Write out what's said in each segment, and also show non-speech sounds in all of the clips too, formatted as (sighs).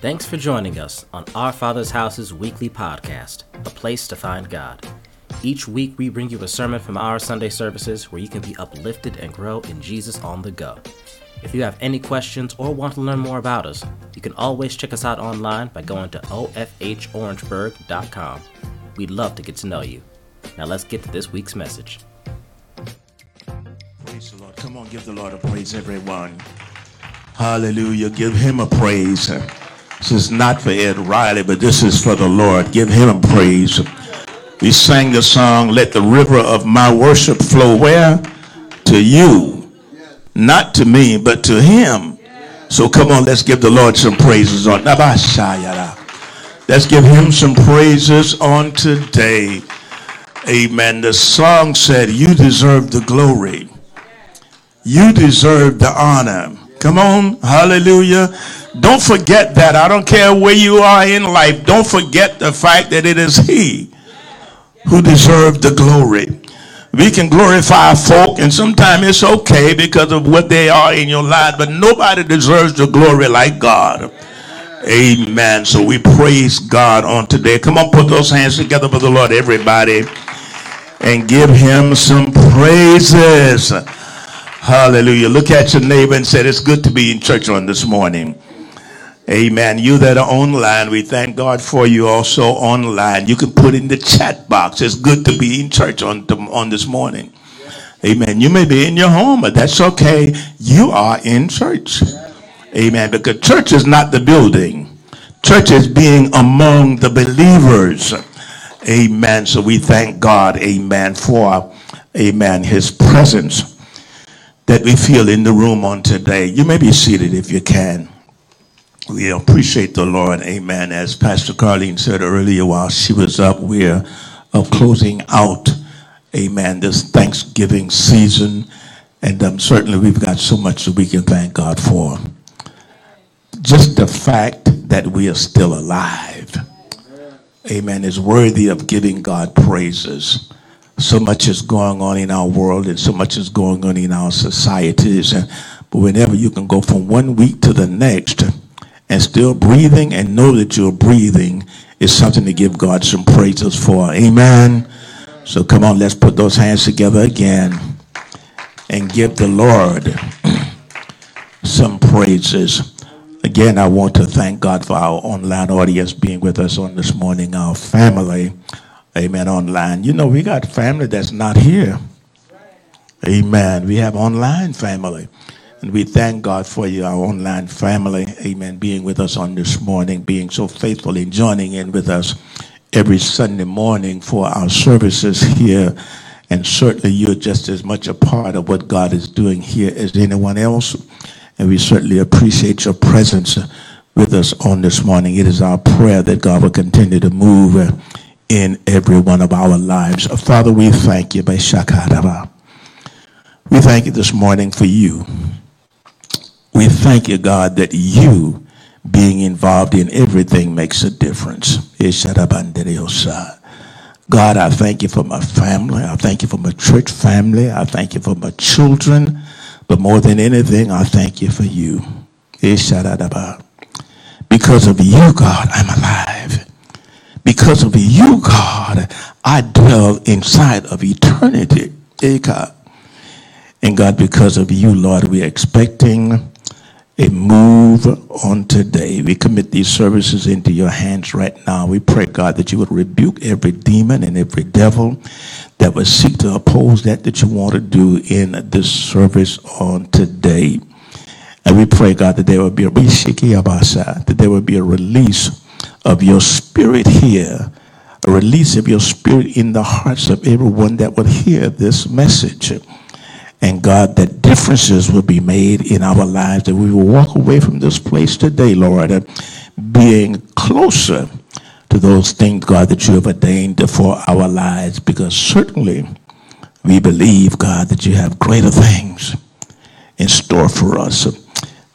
Thanks for joining us on Our Father's House's weekly podcast, A Place to Find God. Each week, we bring you a sermon from our Sunday services where you can be uplifted and grow in Jesus on the go. If you have any questions or want to learn more about us, you can always check us out online by going to ofhorangeburg.com. We'd love to get to know you. Now let's get to this week's message. Praise the Lord. Come on, give the Lord a praise, everyone. Hallelujah. Give him a praise. This is not for Ed Riley, but this is for the Lord. Give him praise. We sang the song, Let the river of my worship flow where? To you. Not to me, but to him. So come on, let's give the Lord some praises on. Let's give him some praises on today. Amen. The song said, You deserve the glory. You deserve the honor. Come on. Hallelujah. Don't forget that. I don't care where you are in life. Don't forget the fact that it is He who deserves the glory. We can glorify folk, and sometimes it's okay because of what they are in your life, but nobody deserves the glory like God. Amen. So we praise God on today. Come on, put those hands together for the Lord, everybody, and give Him some praises. Hallelujah. Look at your neighbor and say, It's good to be in church on this morning. Amen. You that are online, we thank God for you also online. You can put in the chat box. It's good to be in church on, on this morning. Amen. You may be in your home, but that's okay. You are in church. Amen. Because church is not the building. Church is being among the believers. Amen. So we thank God, amen, for, amen, his presence that we feel in the room on today. You may be seated if you can. We appreciate the Lord. Amen. As Pastor Carlene said earlier while she was up, we're of closing out, amen, this Thanksgiving season. And um, certainly we've got so much that we can thank God for. Just the fact that we are still alive, amen, is worthy of giving God praises so much is going on in our world and so much is going on in our societies. But whenever you can go from one week to the next and still breathing and know that you're breathing is something to give God some praises for. Amen. So come on, let's put those hands together again and give the Lord (clears throat) some praises. Again, I want to thank God for our online audience being with us on this morning, our family. Amen. Online. You know, we got family that's not here. Amen. We have online family. And we thank God for you, our online family. Amen. Being with us on this morning, being so faithful in joining in with us every Sunday morning for our services here. And certainly you're just as much a part of what God is doing here as anyone else. And we certainly appreciate your presence with us on this morning. It is our prayer that God will continue to move in every one of our lives. Father, we thank you. We thank you this morning for you. We thank you, God, that you being involved in everything makes a difference. God, I thank you for my family. I thank you for my church family. I thank you for my children. But more than anything, I thank you for you. Because of you, God, I'm alive. Because of you, God, I dwell inside of eternity. And God, because of you, Lord, we're expecting a move on today. We commit these services into your hands right now. We pray, God, that you would rebuke every demon and every devil that would seek to oppose that that you want to do in this service on today. And we pray, God, that there will be a that there will be a release of your spirit here, a release of your spirit in the hearts of everyone that would hear this message. And God, that differences will be made in our lives, that we will walk away from this place today, Lord, being closer to those things, God, that you have ordained for our lives, because certainly we believe, God, that you have greater things in store for us.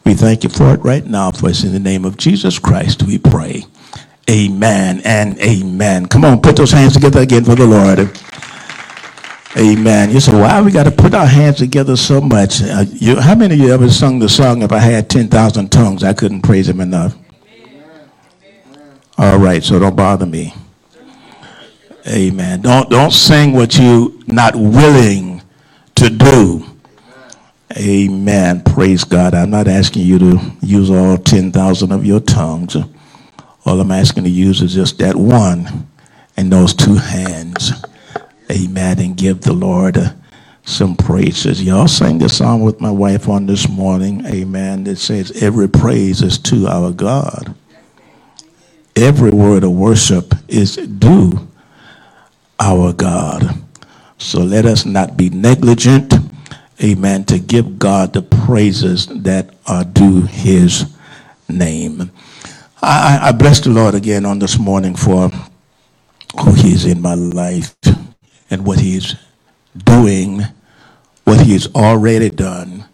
We thank you for it right now. For us in the name of Jesus Christ, we pray. Amen and amen. Come on, put those hands together again for the Lord. Amen. You say, why we got to put our hands together so much? Uh, you, how many of you ever sung the song, If I Had 10,000 Tongues, I couldn't praise him enough? All right, so don't bother me. Amen. Don't don't sing what you not willing to do. Amen. Praise God. I'm not asking you to use all 10,000 of your tongues. All I'm asking to use is just that one and those two hands. Amen. And give the Lord uh, some praises. Y'all sang the song with my wife on this morning. Amen. It says, Every praise is to our God. Every word of worship is due our God. So let us not be negligent, amen, to give God the praises that are due his name. I, I bless the Lord again on this morning for who he is in my life and what he's doing, what he's already done,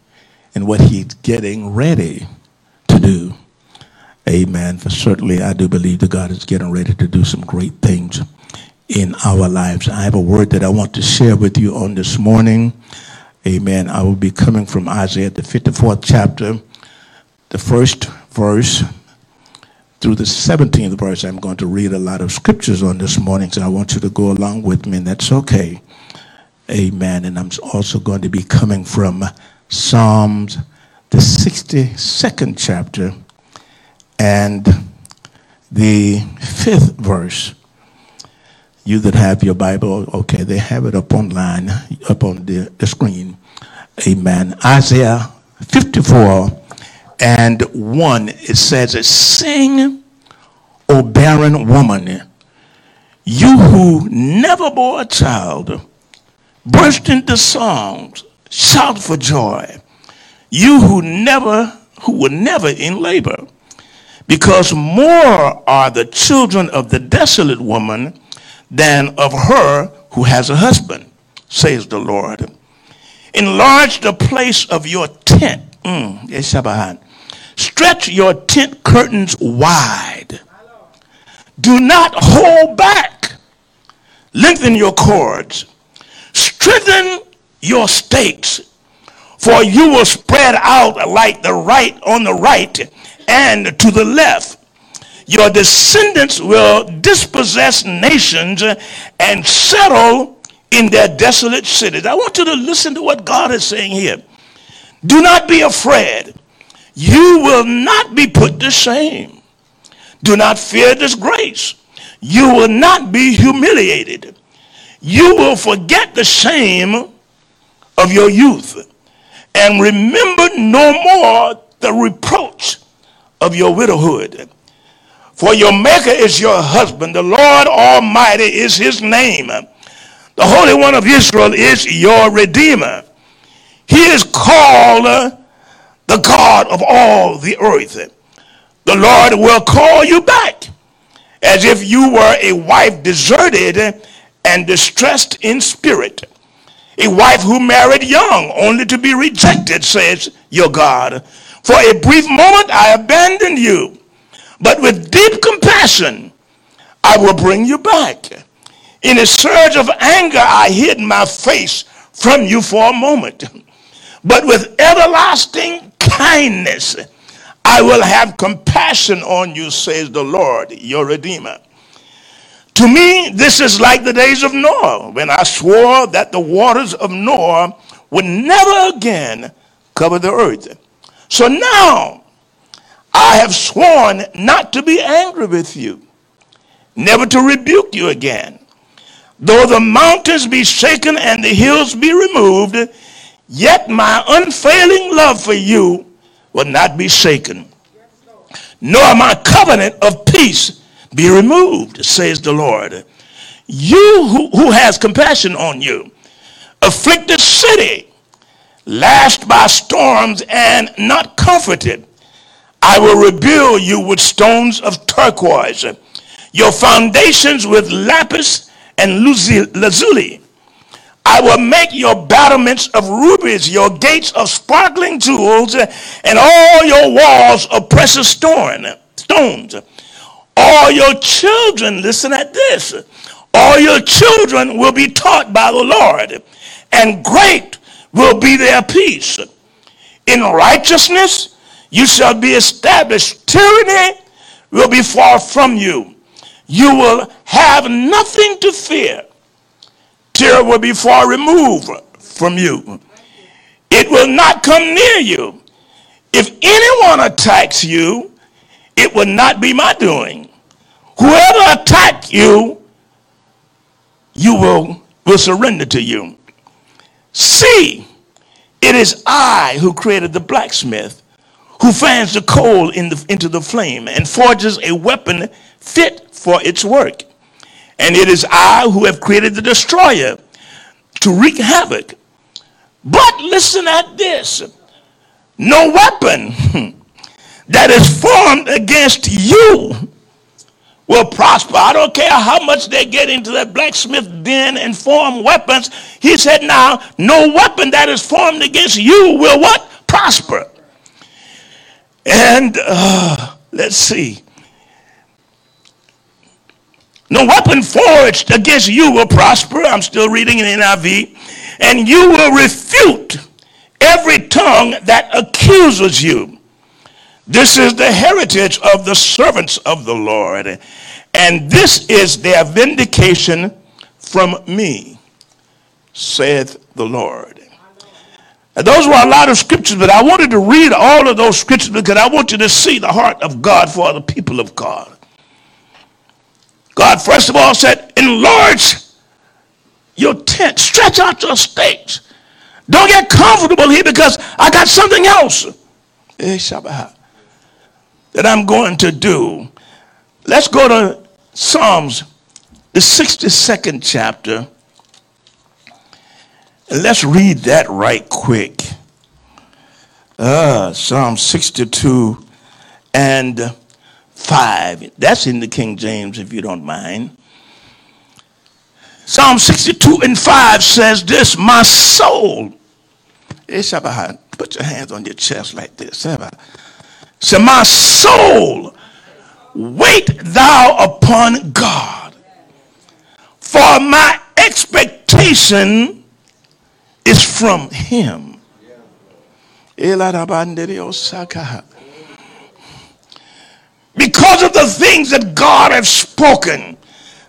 and what he's getting ready to do. Amen. For certainly, I do believe that God is getting ready to do some great things in our lives. I have a word that I want to share with you on this morning. Amen. I will be coming from Isaiah, the 54th chapter, the first verse through the 17th verse. I'm going to read a lot of scriptures on this morning, so I want you to go along with me, and that's okay. Amen. And I'm also going to be coming from Psalms, the 62nd chapter, and the fifth verse you that have your Bible, okay, they have it up online, up on the, the screen. Amen. Isaiah 54 and 1, it says, Sing, O barren woman, you who never bore a child, burst into songs, shout for joy. You who never, who were never in labor, because more are the children of the desolate woman than of her who has a husband, says the Lord. Enlarge the place of your tent. Mm, Stretch your tent curtains wide. Do not hold back. Lengthen your cords. Strengthen your stakes. For you will spread out like the right on the right and to the left your descendants will dispossess nations and settle in their desolate cities. I want you to listen to what God is saying here. Do not be afraid. You will not be put to shame. Do not fear disgrace. You will not be humiliated. You will forget the shame of your youth and remember no more the reproach of your widowhood. For your Maker is your husband. The Lord Almighty is his name. The Holy One of Israel is your Redeemer. He is called the God of all the earth. The Lord will call you back as if you were a wife deserted and distressed in spirit. A wife who married young only to be rejected, says your God. For a brief moment I abandoned you but with deep compassion, I will bring you back. In a surge of anger, I hid my face from you for a moment. But with everlasting kindness, I will have compassion on you, says the Lord, your Redeemer. To me, this is like the days of Noah, when I swore that the waters of Noah would never again cover the earth. So now, I have sworn not to be angry with you, never to rebuke you again. Though the mountains be shaken and the hills be removed, yet my unfailing love for you will not be shaken, nor my covenant of peace be removed, says the Lord. You who, who has compassion on you, afflicted city, lashed by storms and not comforted I will rebuild you with stones of turquoise, your foundations with lapis and lazuli. I will make your battlements of rubies, your gates of sparkling jewels, and all your walls of precious stone, stones. All your children, listen at this, all your children will be taught by the Lord, and great will be their peace. In righteousness, you shall be established. Tyranny will be far from you. You will have nothing to fear. Terror will be far removed from you. It will not come near you. If anyone attacks you, it will not be my doing. Whoever attack you, you will, will surrender to you. See, it is I who created the blacksmith, who fans the coal in the, into the flame and forges a weapon fit for its work. And it is I who have created the destroyer to wreak havoc. But listen at this no weapon (laughs) that is formed against you will prosper. I don't care how much they get into that blacksmith den and form weapons. He said, now, no weapon that is formed against you will what? Prosper. And uh, let's see. No weapon forged against you will prosper. I'm still reading in NIV. And you will refute every tongue that accuses you. This is the heritage of the servants of the Lord. And this is their vindication from me, saith the Lord. And those were a lot of scriptures, but I wanted to read all of those scriptures because I want you to see the heart of God for the people of God. God, first of all, said, enlarge your tent, stretch out your stakes. Don't get comfortable here because I got something else that I'm going to do. Let's go to Psalms, the 62nd chapter. And let's read that right quick. Uh, Psalm 62 and 5. That's in the King James, if you don't mind. Psalm 62 and 5 says this My soul, eh, put your hands on your chest like this. Say, My soul, wait thou upon God, for my expectation is from him. Eh, Because of the things that God has spoken,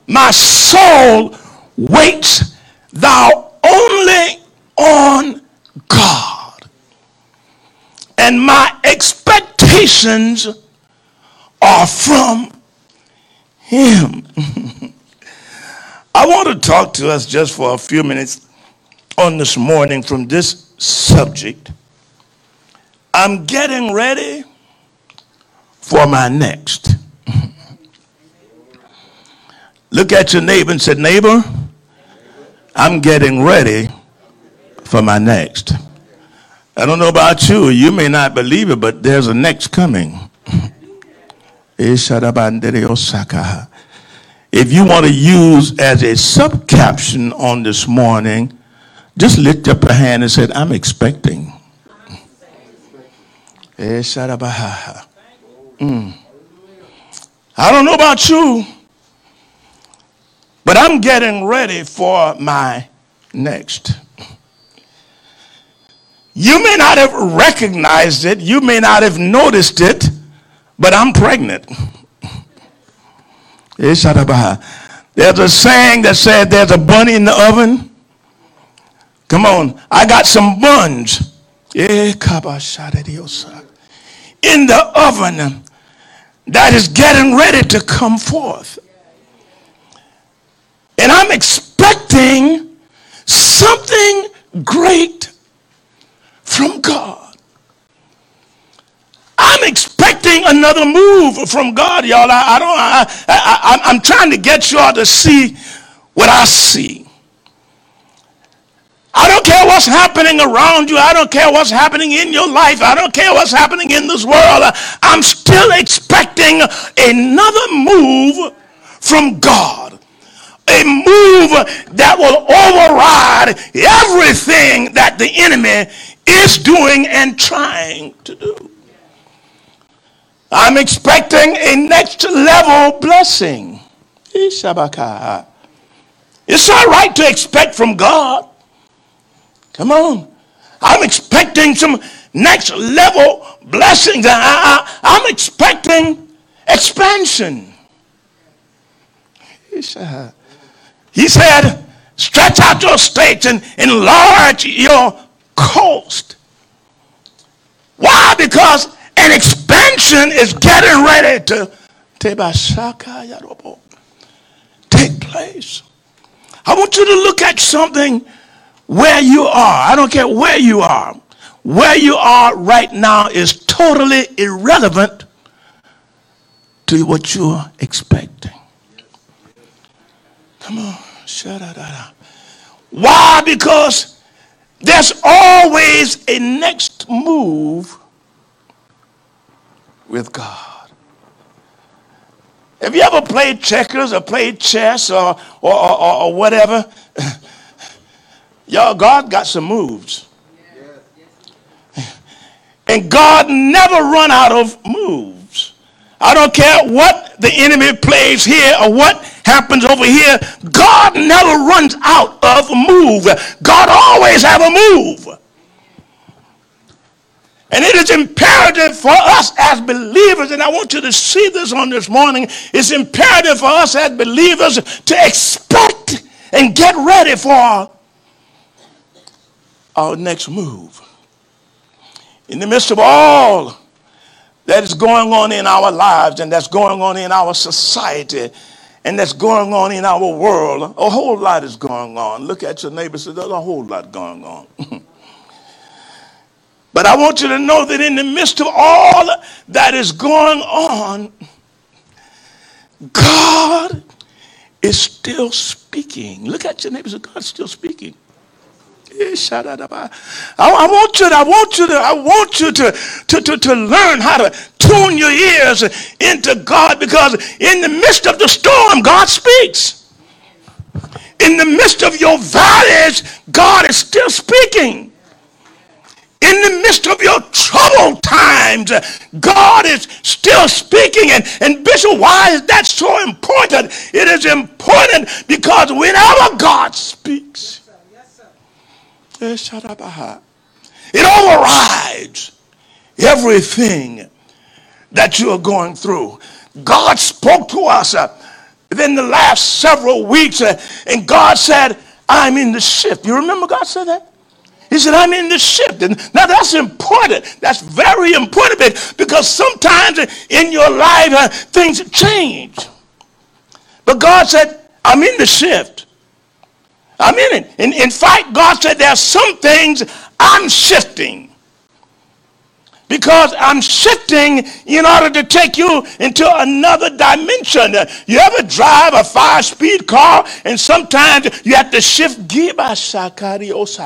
my soul waits thou only on God. And my expectations are from him. (laughs) I want to talk to us just for a few minutes on this morning from this subject. I'm getting ready for my next. Look at your neighbor and say, Neighbor, I'm getting ready for my next. I don't know about you. You may not believe it, but there's a next coming. If you want to use as a sub caption on this morning, just lift up a hand and say, I'm expecting. Mm. I don't know about you, but I'm getting ready for my next. You may not have recognized it, you may not have noticed it, but I'm pregnant. There's a saying that said there's a bunny in the oven. Come on, I got some buns in the oven that is getting ready to come forth. And I'm expecting something great from God. I'm expecting another move from God, y'all. I, I don't. I, I, I'm trying to get y'all to see what I see. I don't care what's happening around you. I don't care what's happening in your life. I don't care what's happening in this world. I'm still expecting another move from God. A move that will override everything that the enemy is doing and trying to do. I'm expecting a next level blessing. It's all right to expect from God. Come on. I'm expecting some next level blessings. I, am expecting expansion. He said, he said, stretch out your states and enlarge your coast. Why? Because an expansion is getting ready to take place. I want you to look at something where you are. I don't care where you are. Where you are right now is totally irrelevant to what you're expecting. Come on. Shut up. Why? Because there's always a next move with God. Have you ever played checkers or played chess or, or, or, or whatever? (laughs) Y'all, God got some moves. And God never run out of moves. I don't care what the enemy plays here or what happens over here. God never runs out of move. God always have a move. And it is imperative for us as believers, and I want you to see this on this morning. It's imperative for us as believers to expect and get ready for our next move. In the midst of all that is going on in our lives and that's going on in our society and that's going on in our world, a whole lot is going on. Look at your neighbor say, There's a whole lot going on. (laughs) but I want you to know that in the midst of all that is going on, God is still speaking. Look at your neighbor say, God's still speaking. I, want you to, I want you to, I want you to, to, to, to learn how to tune your ears into God because in the midst of the storm, God speaks. In the midst of your valleys, God is still speaking. In the midst of your troubled times, God is still speaking. And, and Bishop, why is that so important? It is important because whenever God speaks, it overrides everything that you are going through. God spoke to us uh, within the last several weeks, uh, and God said, I'm in the shift. You remember God said that? He said, I'm in the shift. And now that's important. That's very important because sometimes in your life uh, things change. But God said, I'm in the ship. I'm in it. In, in fact, God said there are some things I'm shifting. Because I'm shifting in order to take you into another dimension. You ever drive a five speed car and sometimes you have to shift gear? By sacarios.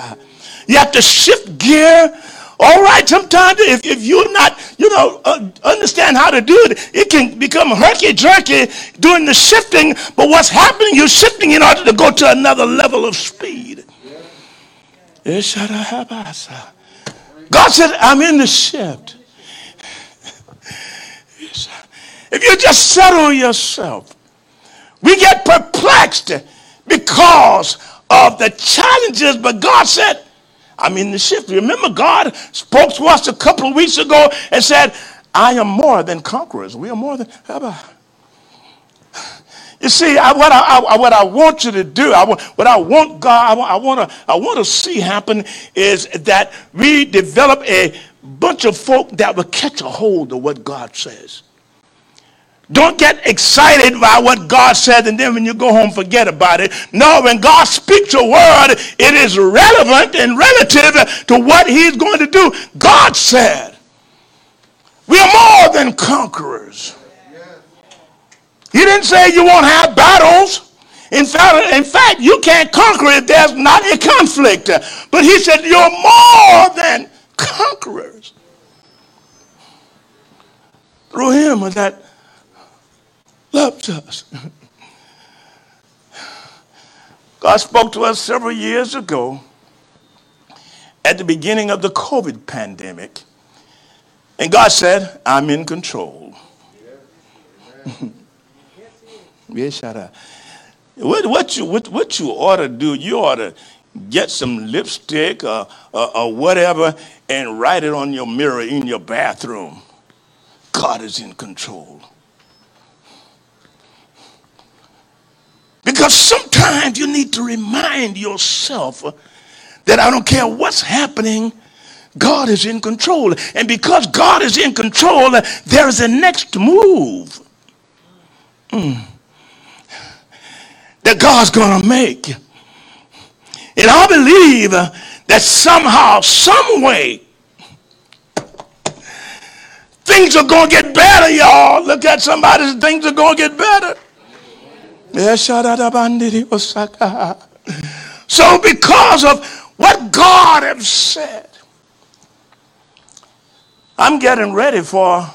You have to shift gear all right, sometimes if, if you're not, you know, uh, understand how to do it, it can become herky-jerky doing the shifting. But what's happening, you're shifting in order to go to another level of speed. Yeah. God said, I'm in the shift. If you just settle yourself, we get perplexed because of the challenges, but God said, I'm in the shift. Remember, God spoke to us a couple of weeks ago and said, I am more than conquerors. We are more than. ever." You see, I, what, I, I, what I want you to do, I what I want God, I want, to, I want to see happen is that we develop a bunch of folk that will catch a hold of what God says. Don't get excited by what God said and then when you go home forget about it. No, when God speaks a word, it is relevant and relative to what he's going to do. God said, we are more than conquerors. He didn't say you won't have battles. In fact, in fact, you can't conquer if there's not a conflict. But he said you're more than conquerors. Through him that loves us. God spoke to us several years ago at the beginning of the COVID pandemic. And God said, I'm in control. (laughs) yes, shut up. What, what, you, what, what you ought to do, you ought to get some lipstick or, or, or whatever and write it on your mirror in your bathroom. God is in control. Because sometimes you need to remind yourself that I don't care what's happening, God is in control. And because God is in control, there is a next move mm, that God's going to make. And I believe that somehow, some way, things are going to get better, y'all. Look at somebody, things are going to get better. So, because of what God has said, I'm getting ready for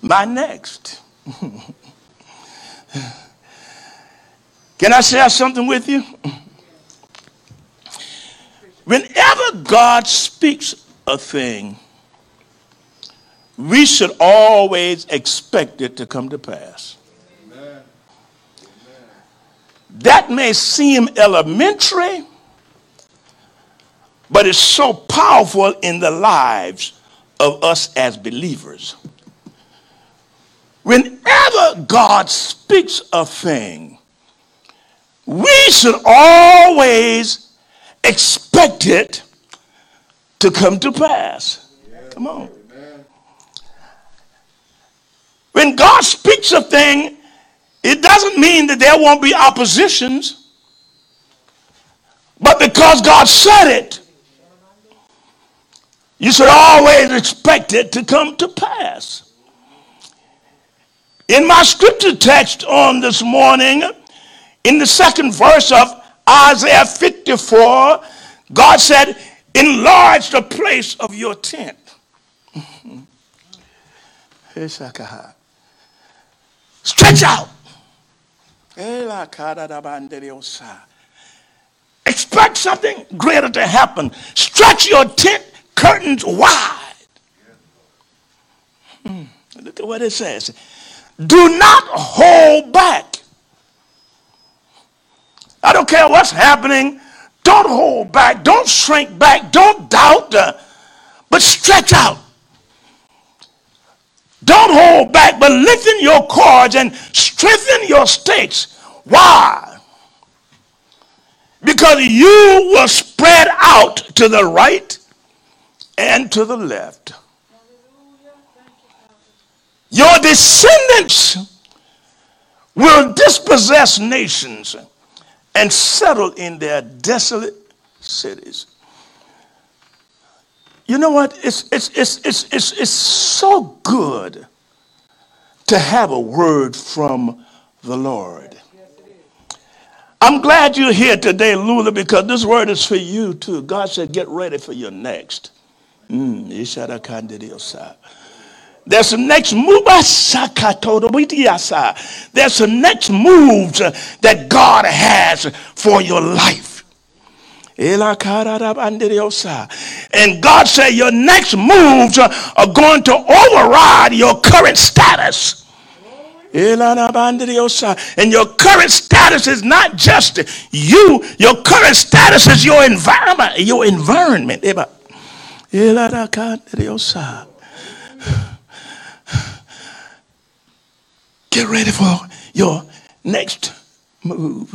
my next. (laughs) Can I share something with you? Whenever God speaks a thing, we should always expect it to come to pass. Amen. That may seem elementary, but it's so powerful in the lives of us as believers. Whenever God speaks a thing, we should always expect it to come to pass. Come on. When God speaks a thing, it doesn't mean that there won't be oppositions. But because God said it, you should always expect it to come to pass. In my scripture text on this morning, in the second verse of Isaiah 54, God said, Enlarge the place of your tent. (laughs) Stretch out. Expect something greater to happen. Stretch your tent curtains wide. Hmm. Look at what it says. Do not hold back. I don't care what's happening. Don't hold back. Don't shrink back. Don't doubt, uh, but stretch out. Don't hold back, but lengthen your cords and strengthen your stakes. Why? Because you will spread out to the right and to the left. Your descendants will dispossess nations and settle in their desolate cities. You know what? It's, it's, it's, it's, it's, it's so good to have a word from the Lord. I'm glad you're here today, Lula, because this word is for you too. God said, get ready for your next. Mm, There's some next move. There's some next moves that God has for your life. And God said your next moves are going to override your current status. And your current status is not just you, your current status is your environment, your environment. Get ready for your next move.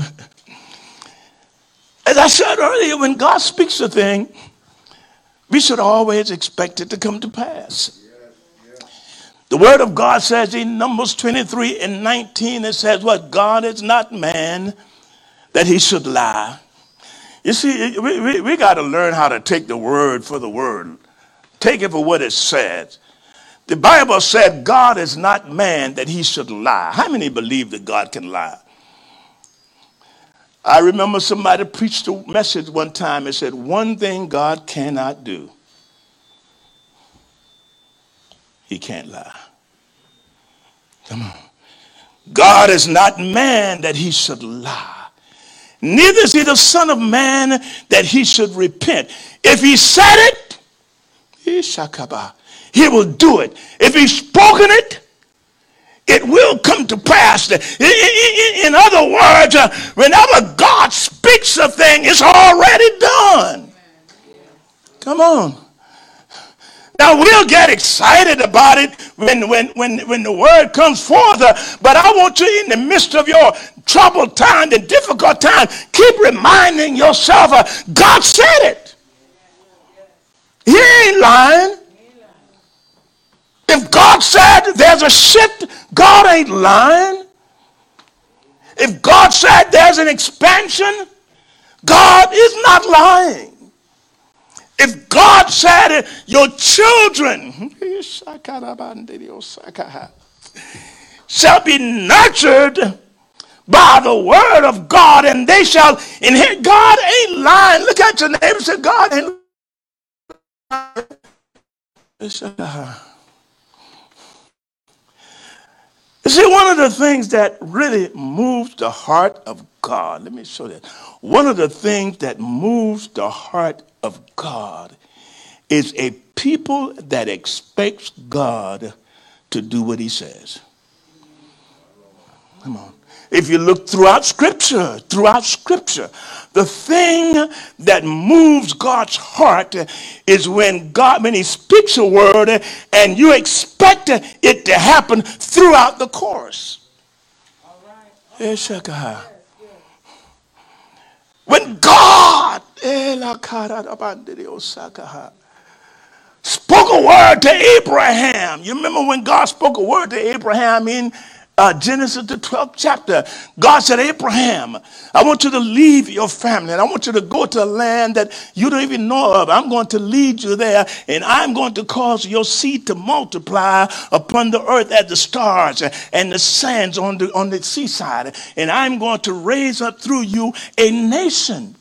I said earlier, when God speaks a thing, we should always expect it to come to pass. The word of God says in Numbers 23 and 19, it says, What God is not man that he should lie. You see, we, we, we got to learn how to take the word for the word, take it for what it says. The Bible said, God is not man that he should lie. How many believe that God can lie? I remember somebody preached a message one time and said, One thing God cannot do, He can't lie. Come on. God is not man that He should lie, neither is He the Son of Man that He should repent. If He said it, He will do it. If He's spoken it, it will come to pass. In other words, uh, whenever God speaks a thing, it's already done. Come on. Now we'll get excited about it when, when, when, when the word comes forth, uh, but I want you in the midst of your troubled time, the difficult time, keep reminding yourself, uh, God said it. He ain't lying. If God said there's a shift, God ain't lying. If God said there's an expansion, God is not lying. If God said your children shall be nurtured by the word of God and they shall inherit, God ain't lying. Look at your neighbor and say, God ain't lying. You see, one of the things that really moves the heart of God, let me show that. One of the things that moves the heart of God is a people that expects God to do what he says. Come on. If you look throughout Scripture, throughout Scripture, the thing that moves God's heart is when God, when He speaks a word and you expect it to happen throughout the course. When eh, God spoke a word to Abraham, you remember when God spoke a word to Abraham in uh, Genesis, the 12th chapter, God said, Abraham, I want you to leave your family and I want you to go to a land that you don't even know of. I'm going to lead you there and I'm going to cause your seed to multiply upon the earth as the stars and the sands on the, on the seaside. And I'm going to raise up through you a nation.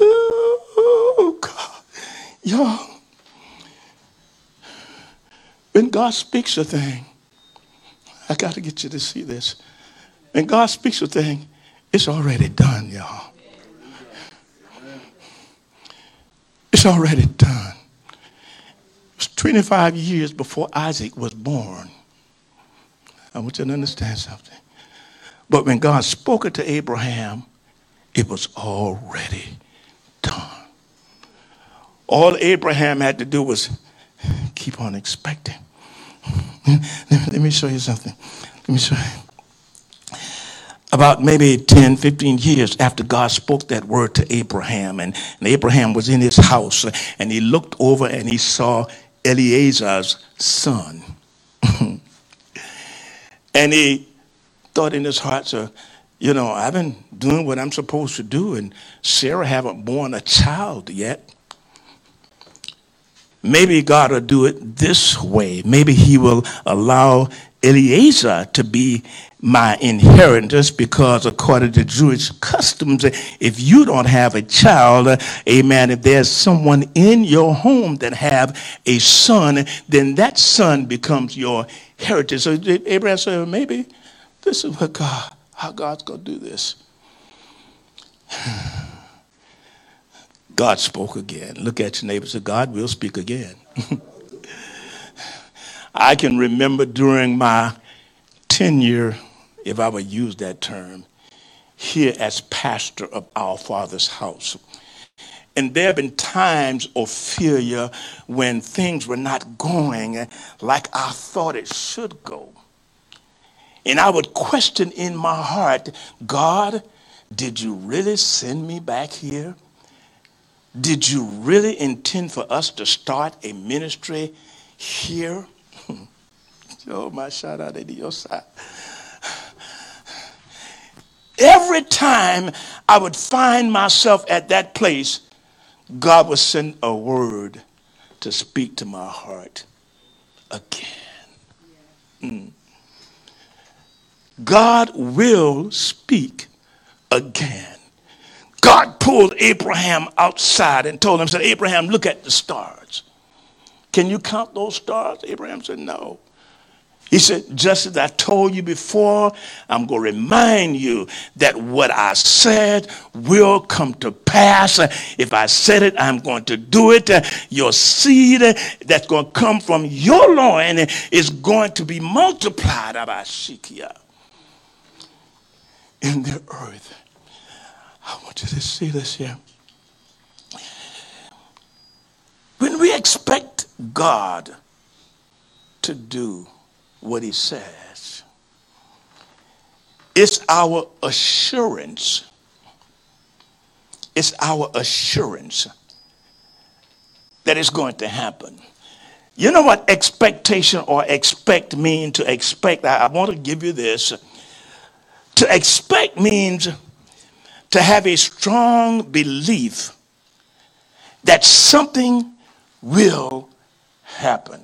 Oh, God. Y'all. When God speaks a thing, I got to get you to see this. When God speaks a thing, it's already done, y'all. It's already done. It was 25 years before Isaac was born. I want you to understand something. But when God spoke it to Abraham, it was already done. All Abraham had to do was keep on expecting. Let me show you something. Let me show you. About maybe 10, 15 years after God spoke that word to Abraham, and, and Abraham was in his house, and he looked over and he saw Eliezer's son. (laughs) and he thought in his heart, so, you know, I've been doing what I'm supposed to do, and Sarah haven't born a child yet. Maybe God will do it this way. Maybe He will allow Eliezer to be my inheritance because according to Jewish customs, if you don't have a child, amen, if there's someone in your home that have a son, then that son becomes your heritage. So Abraham said, maybe this is what God, how God's going to do this. (sighs) (sighs) God spoke again. Look at your neighbor say, God will speak again. (laughs) I can remember during my tenure, if I would use that term, here as pastor of our Father's house. And there have been times, Ophelia, when things were not going like I thought it should go. And I would question in my heart, God, did you really send me back here? Did you really intend for us to start a ministry here? (laughs) oh, my shout out to your side. Every time I would find myself at that place, God would send a word to speak to my heart again. Mm. God will speak again. God pulled Abraham outside and told him, said, Abraham, look at the stars. Can you count those stars? Abraham said, no. He said, just as I told you before, I'm going to remind you that what I said will come to pass. If I said it, I'm going to do it. Your seed that's going to come from your loin is going to be multiplied about Shekiah. in the earth. I want you to see this here. When we expect God to do what he says, it's our assurance. It's our assurance that it's going to happen. You know what expectation or expect mean to expect? I, I want to give you this. To expect means to have a strong belief that something will happen.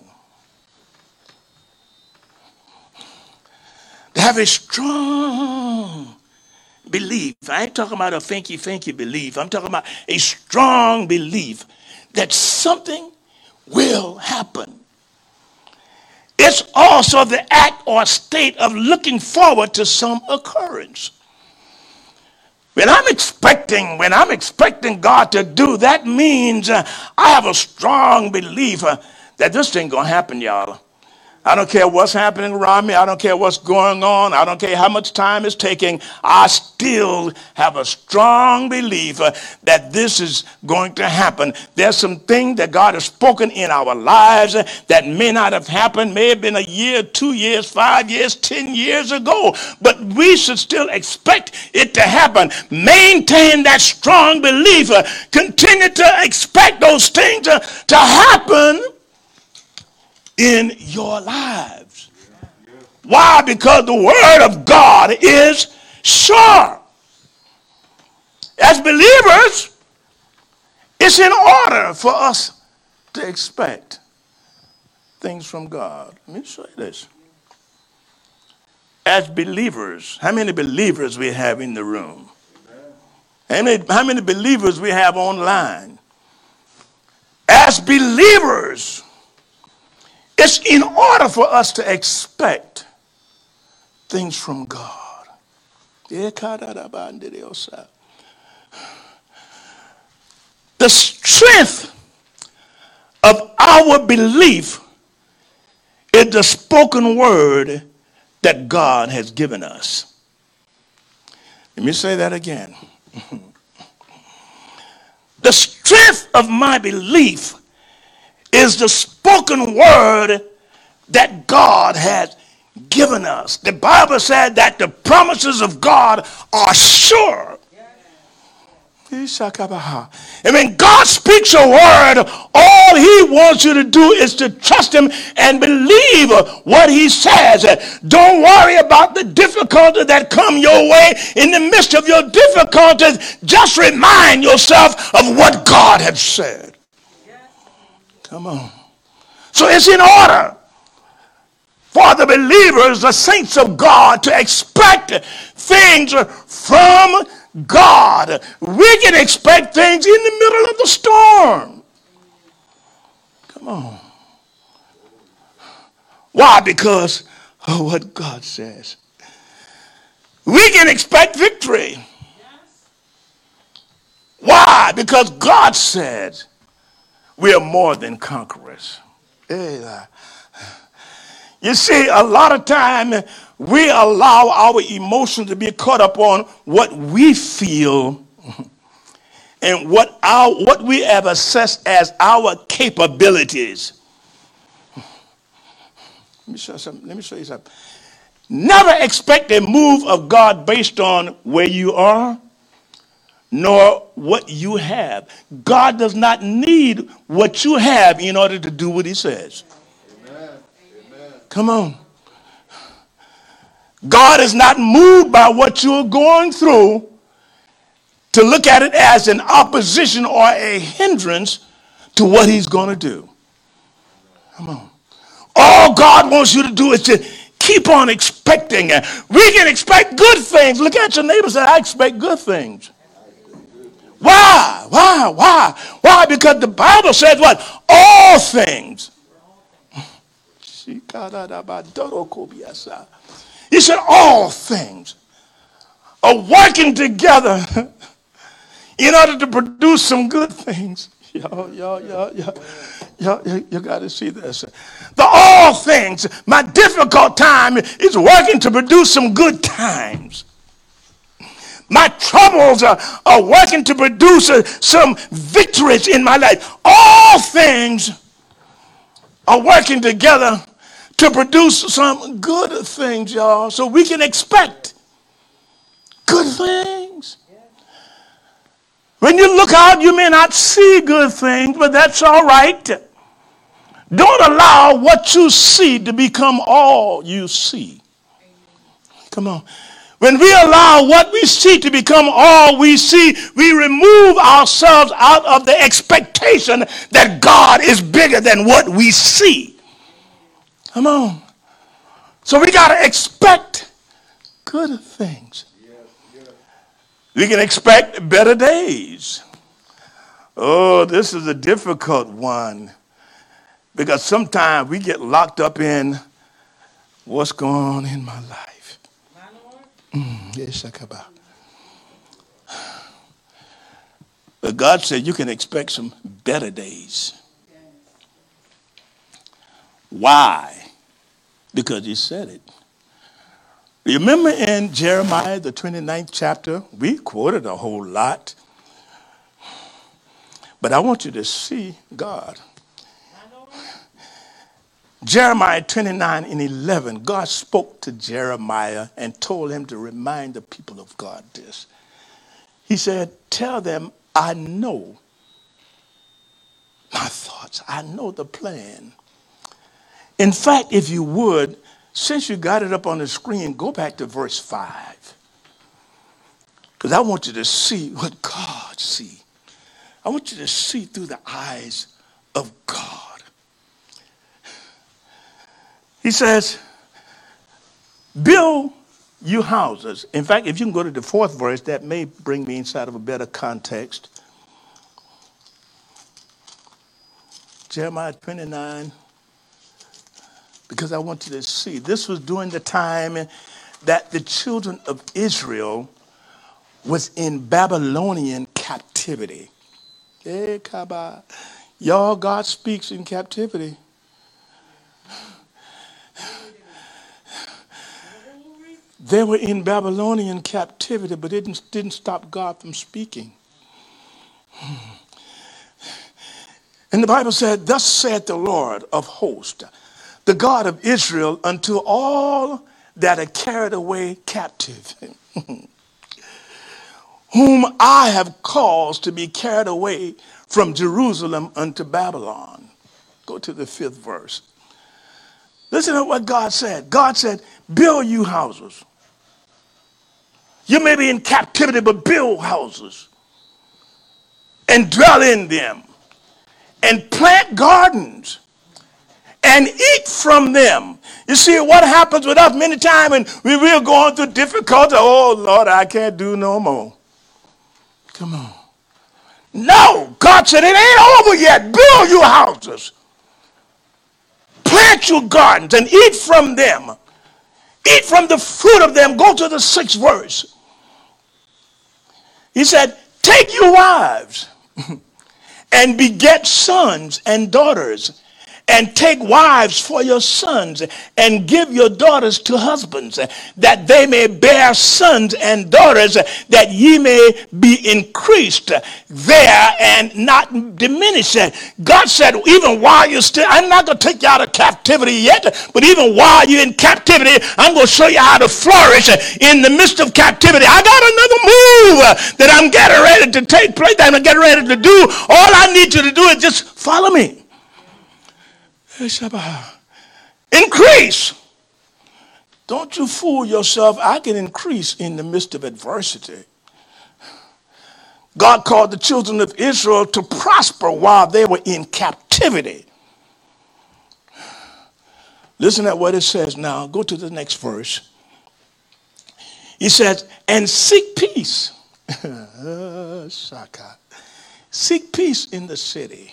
To have a strong belief. I ain't talking about a finky finky belief. I'm talking about a strong belief that something will happen. It's also the act or state of looking forward to some occurrence. When I'm expecting, when I'm expecting God to do, that means uh, I have a strong belief uh, that this thing gonna happen, y'all. I don't care what's happening around me. I don't care what's going on. I don't care how much time it's taking. I still have a strong belief that this is going to happen. There's some things that God has spoken in our lives that may not have happened, may have been a year, two years, five years, ten years ago, but we should still expect it to happen. Maintain that strong belief. Continue to expect those things to happen in your lives. Why? Because the Word of God is sharp. As believers, it's in order for us to expect things from God. Let me you this. As believers, how many believers we have in the room? How many, how many believers we have online? As believers, it's in order for us to expect things from God. The strength of our belief is the spoken word that God has given us. Let me say that again. (laughs) the strength of my belief is the spoken word that God has given us. The Bible said that the promises of God are sure. And when God speaks a word, all he wants you to do is to trust him and believe what he says. Don't worry about the difficulties that come your way in the midst of your difficulties. Just remind yourself of what God has said. Come on. So it's in order for the believers, the saints of God, to expect things from God. We can expect things in the middle of the storm. Come on. Why? Because of what God says. We can expect victory. Why? Because God said we are more than conquerors. You see, a lot of time we allow our emotions to be caught up on what we feel (laughs) and what our what we have assessed as our capabilities. (sighs) Let me show you something. Let me show you something. Never expect a move of God based on where you are nor what you have. God does not need what you have in order to do what he says. Amen. Come on. God is not moved by what you're going through to look at it as an opposition or a hindrance to what he's going to do. Come on. All God wants you to do is to keep on expecting. We can expect good things. Look at your neighbor and say, I expect good things. Why? Why? Why? Why? Because the Bible says what? All things. He said all things are working together (laughs) in order to produce some good things. Y'all, y'all, y'all, y'all, y'all, you, you got to see this. The all things, my difficult time is working to produce some good times. My troubles are, are working to produce uh, some victories in my life. All things are working together to produce some good things, y'all. So we can expect good things. When you look out, you may not see good things, but that's all right. Don't allow what you see to become all you see. Come on. When we allow what we see to become all we see, we remove ourselves out of the expectation that God is bigger than what we see. Come on. So we got to expect good things. We can expect better days. Oh, this is a difficult one because sometimes we get locked up in what's going on in my life. Mm, but God said you can expect some better days. Why? Because He said it. Remember in Jeremiah, the 29th chapter, we quoted a whole lot. But I want you to see God. Jeremiah 29 and 11, God spoke to Jeremiah and told him to remind the people of God this. He said, Tell them, I know my thoughts, I know the plan. In fact, if you would, since you got it up on the screen, go back to verse 5. Because I want you to see what God see. I want you to see through the eyes of God. He says, build you houses. In fact, if you can go to the fourth verse, that may bring me inside of a better context. Jeremiah 29 because I want you to see. This was during the time that the children of Israel was in Babylonian captivity. Eh, Y'all, God speaks in captivity. They were in Babylonian captivity, but it didn't, didn't stop God from speaking. Hmm. And the Bible said, Thus saith the Lord of hosts the God of Israel unto all that are carried away captive, (laughs) whom I have caused to be carried away from Jerusalem unto Babylon. Go to the fifth verse. Listen to what God said. God said, Build you houses. You may be in captivity, but build houses and dwell in them and plant gardens and eat from them. You see, what happens with us many times when we, we're going through difficulty, oh Lord, I can't do no more. Come on. No, God said it ain't over yet. Build your houses. Your gardens and eat from them. Eat from the fruit of them. Go to the sixth verse. He said, Take your wives (laughs) and beget sons and daughters and take wives for your sons and give your daughters to husbands that they may bear sons and daughters that ye may be increased there and not diminished god said even while you're still i'm not going to take you out of captivity yet but even while you're in captivity i'm going to show you how to flourish in the midst of captivity. I got another move that i'm getting ready to take place that i'm getting ready to do. All i need you to do is just follow me Increase. Don't you fool yourself. I can increase in the midst of adversity. God called the children of Israel to prosper while they were in captivity. Listen at what it says now. Go to the next verse. He says, and seek peace. (laughs) seek peace in the city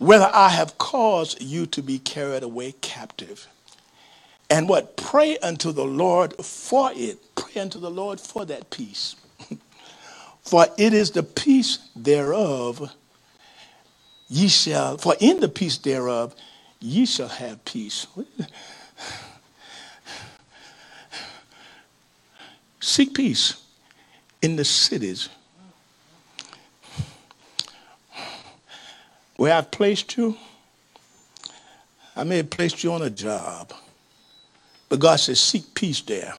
whether I have caused you to be carried away captive. And what? Pray unto the Lord for it. Pray unto the Lord for that peace. (laughs) for it is the peace thereof ye shall, for in the peace thereof ye shall have peace. (laughs) Seek peace in the cities where I've placed you. I may have placed you on a job, but God says, seek peace there.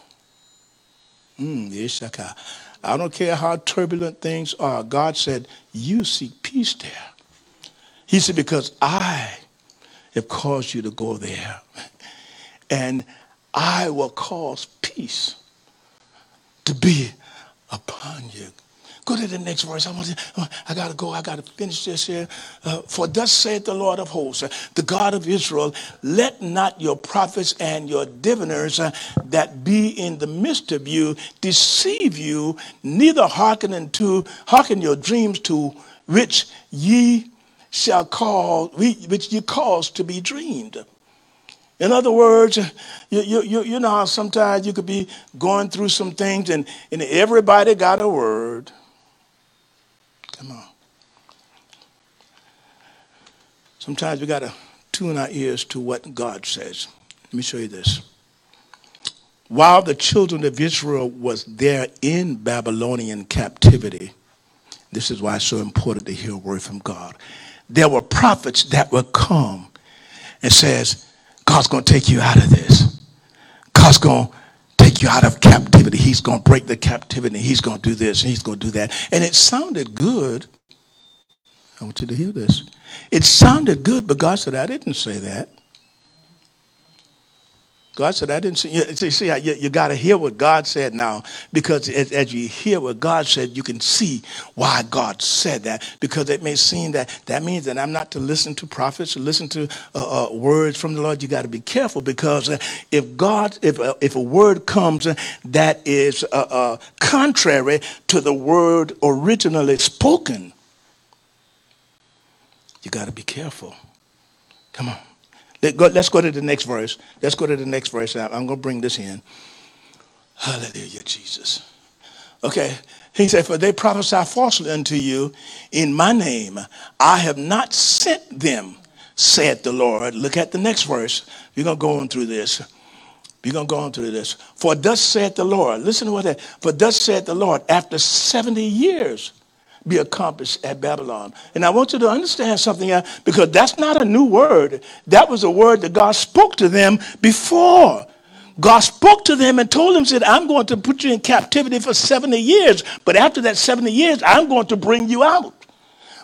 Mm, I don't care how turbulent things are. God said, you seek peace there. He said, because I have caused you to go there. And I will cause peace to be upon you. Go to the next verse. I want to, I got to go. I got to finish this here. Uh, For thus saith the Lord of hosts, the God of Israel, let not your prophets and your diviners uh, that be in the midst of you deceive you, neither hearken unto hearken your dreams to which ye shall call, which ye cause to be dreamed. In other words, you, you, you know how sometimes you could be going through some things and, and everybody got a word. Come on. Sometimes we got to tune our ears to what God says. Let me show you this. While the children of Israel was there in Babylonian captivity, this is why it's so important to hear a word from God. There were prophets that would come and says, God's going to take you out of this. God's going to you out of captivity. He's going to break the captivity. He's going to do this he's going to do that. And it sounded good. I want you to hear this. It sounded good, but God said, I didn't say that. God said, I didn't see. You, see, see you, you got to hear what God said now because as, as, you hear what God said, you can see why God said that because it may seem that that means that I'm not to listen to prophets or listen to uh, uh, words from the Lord. You got to be careful because uh, if God, if, uh, if a word comes that is uh, uh, contrary to the word originally spoken, you got to be careful. Come on. Let's go to the next verse. Let's go to the next verse. I'm going to bring this in. Hallelujah, Jesus. Okay. He said, For they prophesy falsely unto you in my name. I have not sent them, said the Lord. Look at the next verse. We're going to go on through this. We're going to go on through this. For thus said the Lord. Listen to what that. For thus said the Lord, after 70 years, be accomplished at Babylon. And I want you to understand something because that's not a new word. That was a word that God spoke to them before. God spoke to them and told them, said, I'm going to put you in captivity for 70 years, but after that 70 years, I'm going to bring you out.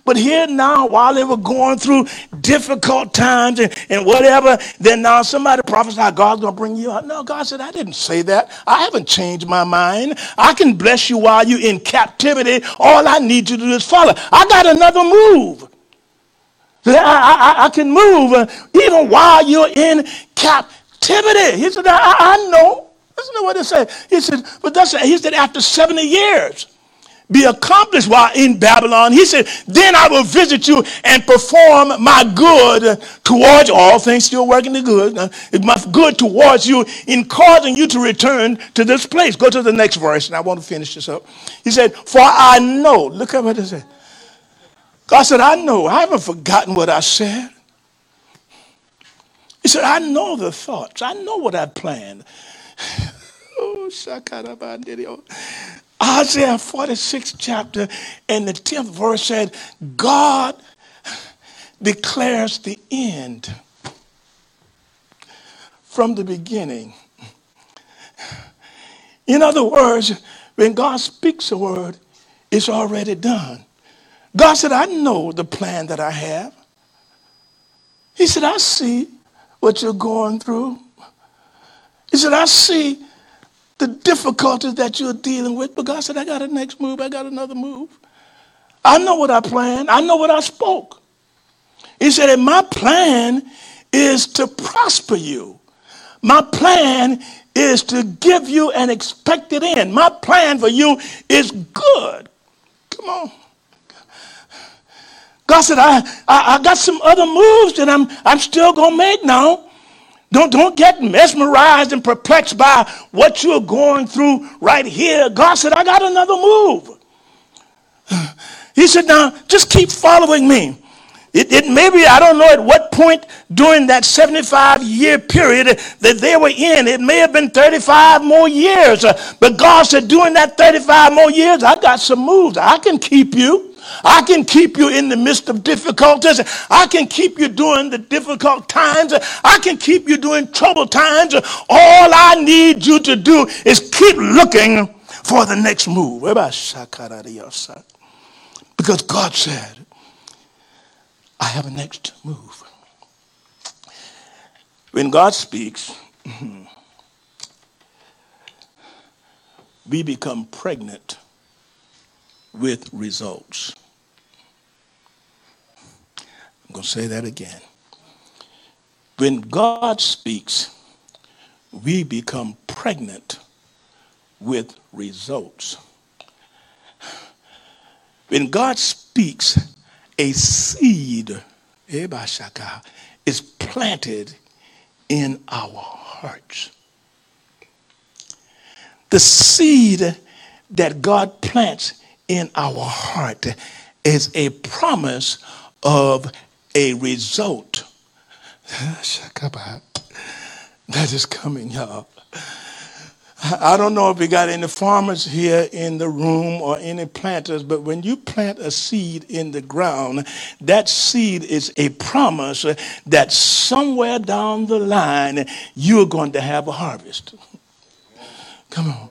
But here now, while they were going through difficult times and, and whatever, then now somebody prophesied God's going to bring you out. No, God said, I didn't say that. I haven't changed my mind. I can bless you while you're in captivity. All I need you to do is follow. I got another move. I, I, I can move uh, even while you're in captivity. He said, I, I know. Listen to what it said. He said, but that's, he said, after 70 years be accomplished while in Babylon. He said, Then I will visit you and perform my good towards all things still working the good. My good towards you in causing you to return to this place. Go to the next verse, and I want to finish this up. He said, For I know, look at what it said. God said, I know. I haven't forgotten what I said. He said, I know the thoughts. I know what I planned. (sighs) oh, Isaiah 46 chapter and the 10th verse said, God declares the end from the beginning. In other words, when God speaks a word, it's already done. God said, I know the plan that I have. He said, I see what you're going through. He said, I see the difficulties that you're dealing with. But God said, I got a next move. I got another move. I know what I planned. I know what I spoke. He said, and my plan is to prosper you. My plan is to give you an expected end. My plan for you is good. Come on. God said, I, I, I got some other moves that I'm, I'm still going to make now. Don't, don't get mesmerized and perplexed by what you're going through right here. God said, I got another move. (sighs) He said, now just keep following me. It, it maybe, I don't know at what point during that 75 year period that they were in, it may have been 35 more years. But God said, during that 35 more years, I got some moves. I can keep you. I can keep you in the midst of difficulties. I can keep you during the difficult times. I can keep you during troubled times. All I need you to do is keep looking for the next move. Because God said, I have a next move. When God speaks, (clears throat) we become pregnant with results. I'm going to say that again. When God speaks, we become pregnant with results. When God speaks, a seed eh, is planted in our hearts. The seed that God plants in our heart is a promise of a result. (sighs) That is coming, y'all. I don't know if we got any farmers here in the room or any planters, but when you plant a seed in the ground, that seed is a promise that somewhere down the line you're going to have a harvest. Come on.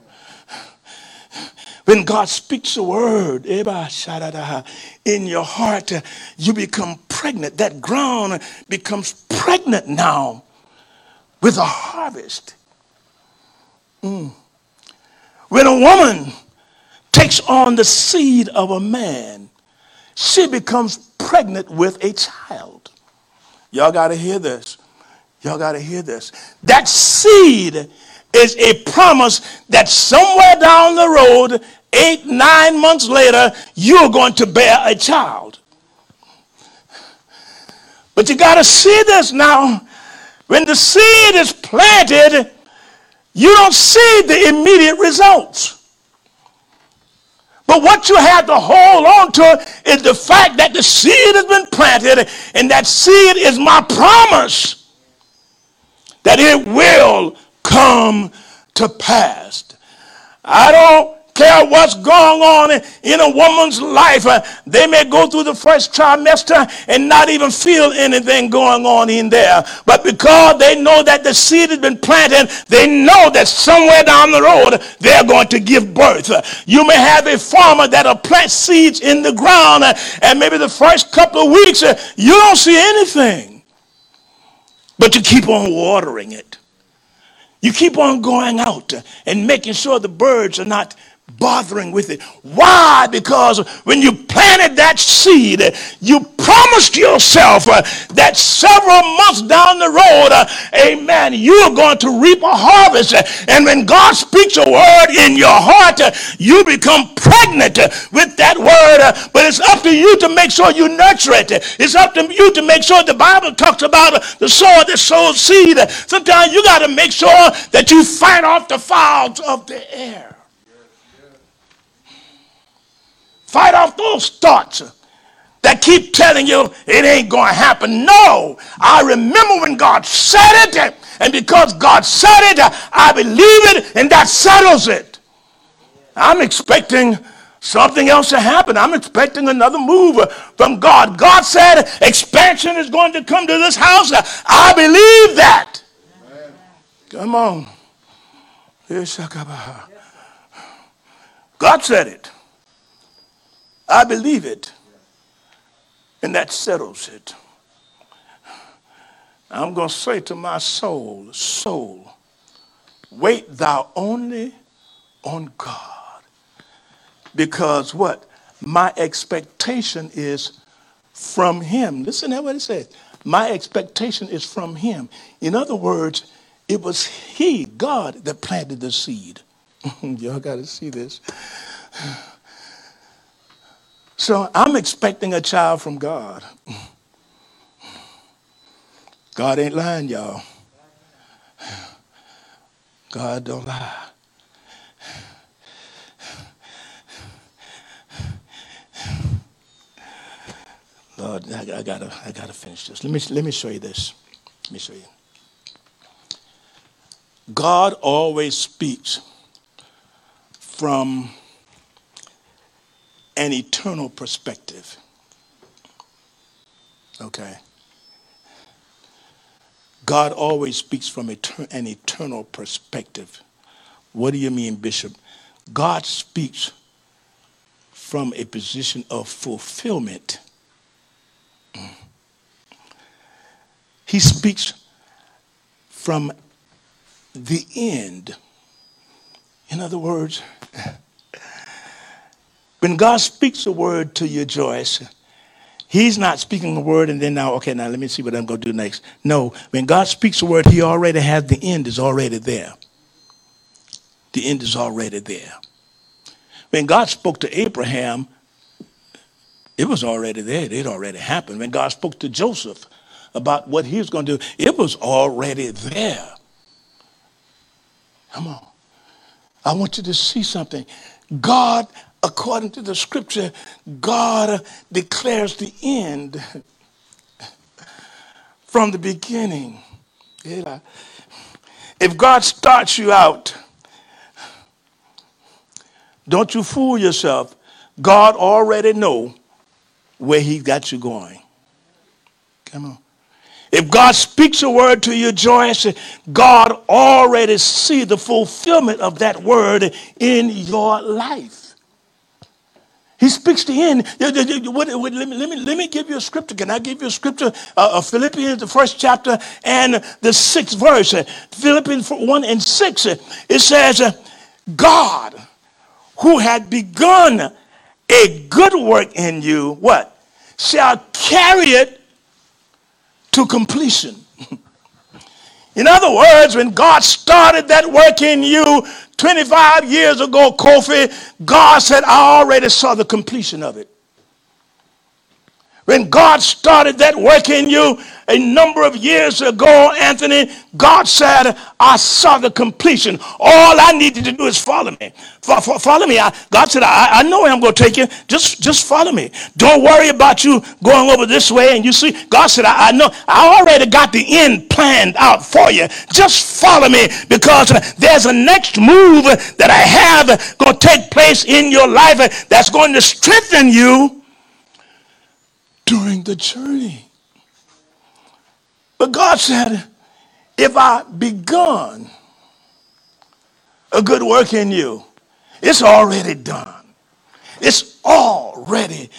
When God speaks a word in your heart, you become pregnant. That ground becomes pregnant now with a harvest. Mm. When a woman takes on the seed of a man, she becomes pregnant with a child. Y'all got to hear this. Y'all got to hear this. That seed is a promise that somewhere down the road, eight, nine months later, you're going to bear a child. But you got to see this now. When the seed is planted, you don't see the immediate results. But what you have to hold on to is the fact that the seed has been planted, and that seed is my promise that it will come to pass. I don't care what's going on in a woman's life. Uh, they may go through the first trimester and not even feel anything going on in there. But because they know that the seed has been planted, they know that somewhere down the road they're going to give birth. You may have a farmer that'll plant seeds in the ground uh, and maybe the first couple of weeks uh, you don't see anything. But you keep on watering it. You keep on going out and making sure the birds are not bothering with it. Why? Because when you planted that seed, you promised yourself uh, that several months down the road, uh, amen, you're going to reap a harvest. And when God speaks a word in your heart, uh, you become pregnant with that word. But it's up to you to make sure you nurture it. It's up to you to make sure the Bible talks about the sower that sows seed. Sometimes you got to make sure that you fight off the fowls of the air. Fight off those thoughts that keep telling you it ain't going to happen. No, I remember when God said it, and because God said it, I believe it, and that settles it. I'm expecting something else to happen. I'm expecting another move from God. God said expansion is going to come to this house. I believe that. Amen. Come on. God said it. I believe it. And that settles it. I'm going to say to my soul, soul, wait thou only on God. Because what? My expectation is from him. Listen to what it says. My expectation is from him. In other words, it was he, God, that planted the seed. (laughs) Y'all got to see this. So I'm expecting a child from God. God ain't lying, y'all. God don't lie. Uh, I, I, gotta, I gotta finish this. Let me, let me show you this. Let me show you. God always speaks from an eternal perspective. Okay. God always speaks from an eternal perspective. What do you mean, Bishop? God speaks from a position of fulfillment. He speaks from the end. In other words, when God speaks a word to you, Joyce, He's not speaking a word and then now, okay, now let me see what I'm going to do next. No, when God speaks a word, He already has the end is already there. The end is already there. When God spoke to Abraham, it was already there. It already happened. When God spoke to Joseph about what he was going to do, it was already there. Come on. I want you to see something. God, according to the scripture, God declares the end from the beginning. If God starts you out, don't you fool yourself. God already know where he got you going. Come on. If God speaks a word to you, Joyce, God already see the fulfillment of that word in your life. He speaks the end. Let me, let me, let me give you a scripture. Can I give you a scripture? Uh, of Philippians, the first chapter, and the sixth verse. Philippians 1 and 6. It says, God, who had begun a good work in you, what? Shall carry it to completion. (laughs) in other words, when God started that work in you 25 years ago, Kofi, God said, I already saw the completion of it. When God started that work in you a number of years ago, Anthony, God said, I saw the completion. All I needed to do is follow me. Follow me. I, God said, I, I know where I'm going to take you. Just, just follow me. Don't worry about you going over this way. And you see, God said, I, I know. I already got the end planned out for you. Just follow me because there's a next move that I have going to take place in your life that's going to strengthen you during the journey. But God said, if I begun a good work in you, it's already done. It's already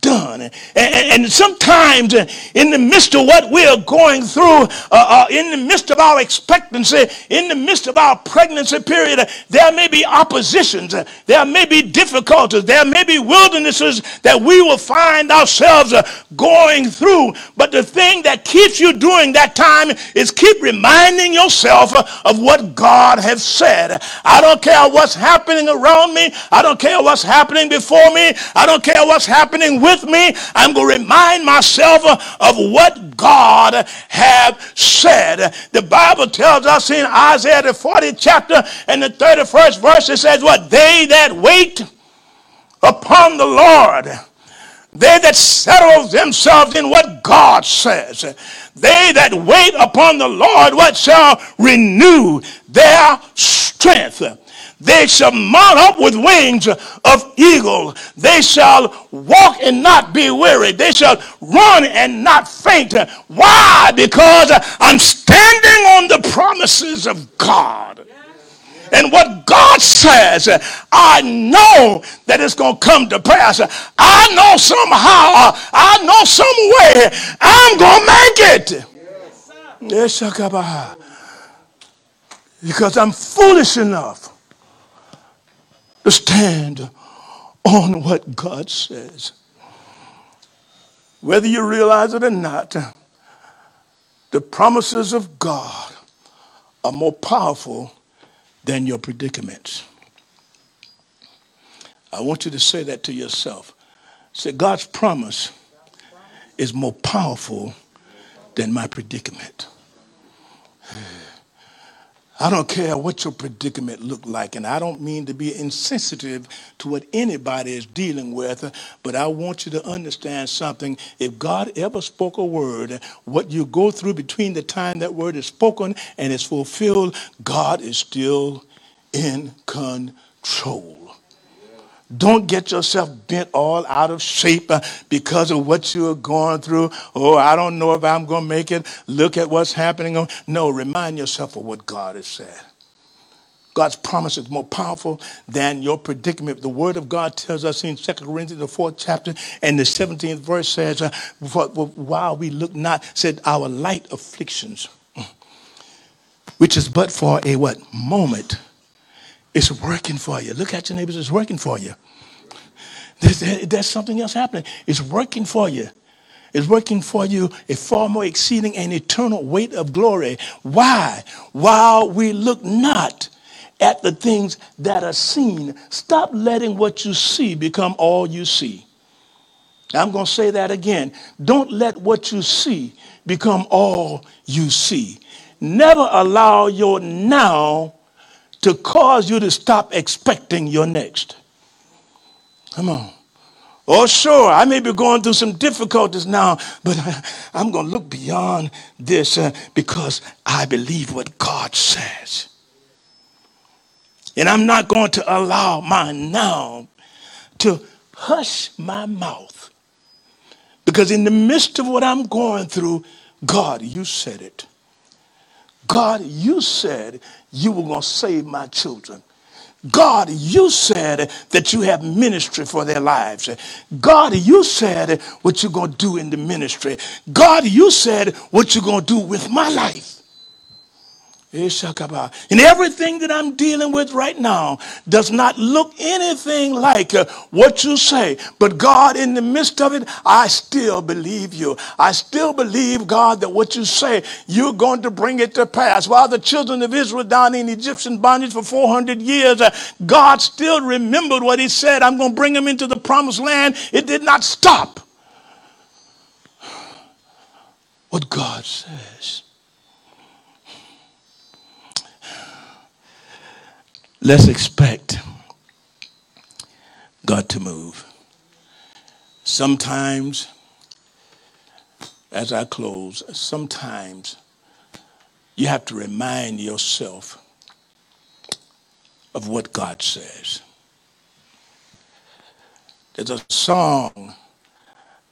done. And, and, sometimes uh, in the midst of what we're going through, uh, uh, in the midst of our expectancy, in the midst of our pregnancy period, uh, there may be oppositions, uh, there may be difficulties, there may be wildernesses that we will find ourselves going through. But the thing that keeps you during that time is keep reminding yourself of what God has said. I don't care what's happening around me. I don't care what's happening before me. I don't care what's happening with me, I'm going to remind myself of what God have said. The Bible tells us in Isaiah the 40th chapter and the 31st verse, it says what? They that wait upon the Lord, they that settle themselves in what God says, they that wait upon the Lord, what shall renew their strength. They shall mount up with wings of eagle. They shall walk and not be weary. They shall run and not faint. Why? Because I'm standing on the promises of God. And what God says, I know that it's going to come to pass. I know somehow, I know some way, I'm going to make it. Yes, because I'm foolish enough stand on what God says. Whether you realize it or not, the promises of God are more powerful than your predicaments. I want you to say that to yourself. Say, God's promise is more powerful than my predicament. I don't care what your predicament looked like, and I don't mean to be insensitive to what anybody is dealing with, but I want you to understand something. If God ever spoke a word, what you go through between the time that word is spoken and is fulfilled, God is still in control. Don't get yourself bent all out of shape uh, because of what you're going through. Oh, I don't know if I'm going to make it. Look at what's happening. No, remind yourself of what God has said. God's promise is more powerful than your predicament. The word of God tells us in 2 Corinthians, the fourth chapter, and the 17th verse says, uh, while we look not, said our light afflictions, which is but for a what? Moment it's working for you. Look at your neighbors, it's working for you. There's, there's something else happening. It's working for you. It's working for you a far more exceeding and eternal weight of glory. Why? While we look not at the things that are seen, stop letting what you see become all you see. I'm going to say that again. Don't let what you see become all you see. Never allow your now to cause you to stop expecting your next. Come on. Oh, sure, I may be going through some difficulties now, but I, am going to look beyond this uh, because I believe what God says. And I'm not going to allow my now to hush my mouth. Because in the midst of what I'm going through, God, you said it. God, you said you were going to save my children. God, you said that you have ministry for their lives. God, you said what you're going to do in the ministry. God, you said what you're going to do with my life. And everything that I'm dealing with right now does not look anything like uh, what you say. But God, in the midst of it, I still believe you. I still believe, God, that what you say, you're going to bring it to pass. While the children of Israel down in Egyptian bondage for 400 years, uh, God still remembered what he said. I'm going to bring them into the promised land. It did not stop what God says. Let's expect God to move. Sometimes, as I close, sometimes you have to remind yourself of what God says. There's a song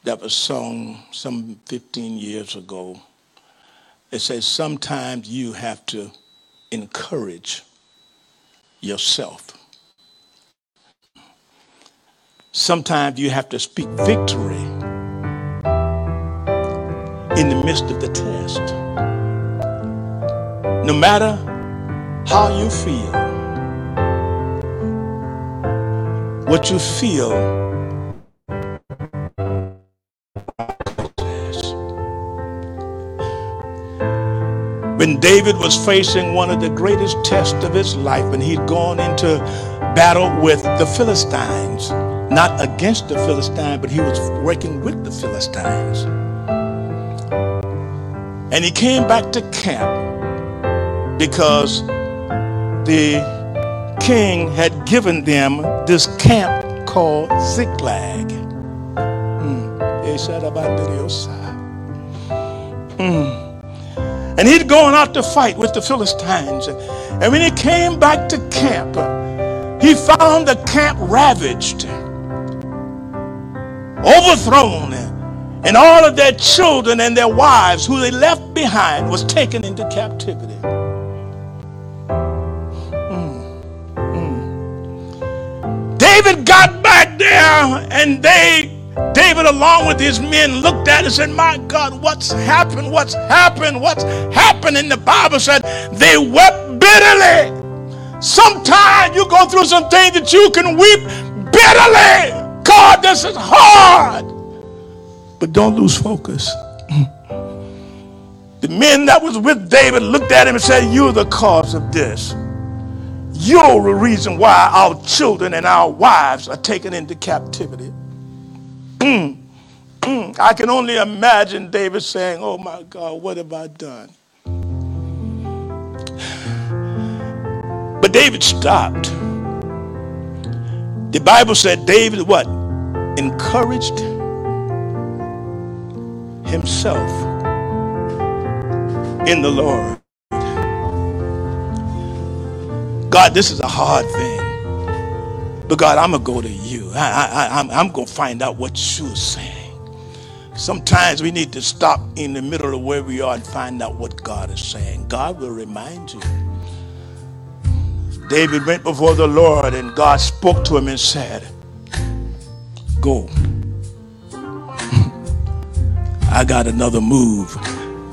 that was sung some 15 years ago. It says, Sometimes you have to encourage yourself. Sometimes you have to speak victory in the midst of the test. No matter how you feel, what you feel when David was facing one of the greatest tests of his life, and he'd gone into battle with the Philistines, not against the Philistines, but he was working with the Philistines. And he came back to camp because the king had given them this camp called Ziklag. Mm. And he'd gone out to fight with the Philistines. And when he came back to camp, he found the camp ravaged, overthrown, and all of their children and their wives who they left behind was taken into captivity. Mm. Mm. David got back there and they David, along with his men, looked at it and said, My God, what's happened? What's happened? What's happened? And the Bible said they wept bitterly. Sometimes you go through some things that you can weep bitterly. God, this is hard. But don't lose focus. The men that was with David looked at him and said, You're the cause of this. You're the reason why our children and our wives are taken into captivity. Mm, mm. I can only imagine David saying, Oh my God, what have I done? But David stopped, the Bible said David what? Encouraged himself in the Lord. God, this is a hard thing. But God, I'm going to go to you. I, I, I'm, I'm going to find out what you're saying. Sometimes we need to stop in the middle of where we are and find out what God is saying. God will remind you. David went before the Lord and God spoke to him and said, Go. (laughs) I got another move.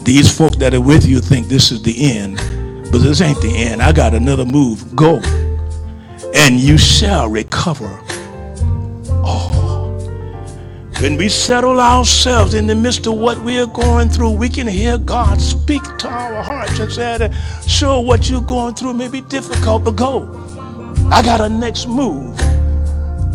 These folks that are with you think this is the end, but this ain't the end. I got another move. Go. And you shall recover when we settle ourselves in the midst of what we are going through, we can hear God speak to our hearts and say, sure, what you're going through may be difficult, but go. I got a next move.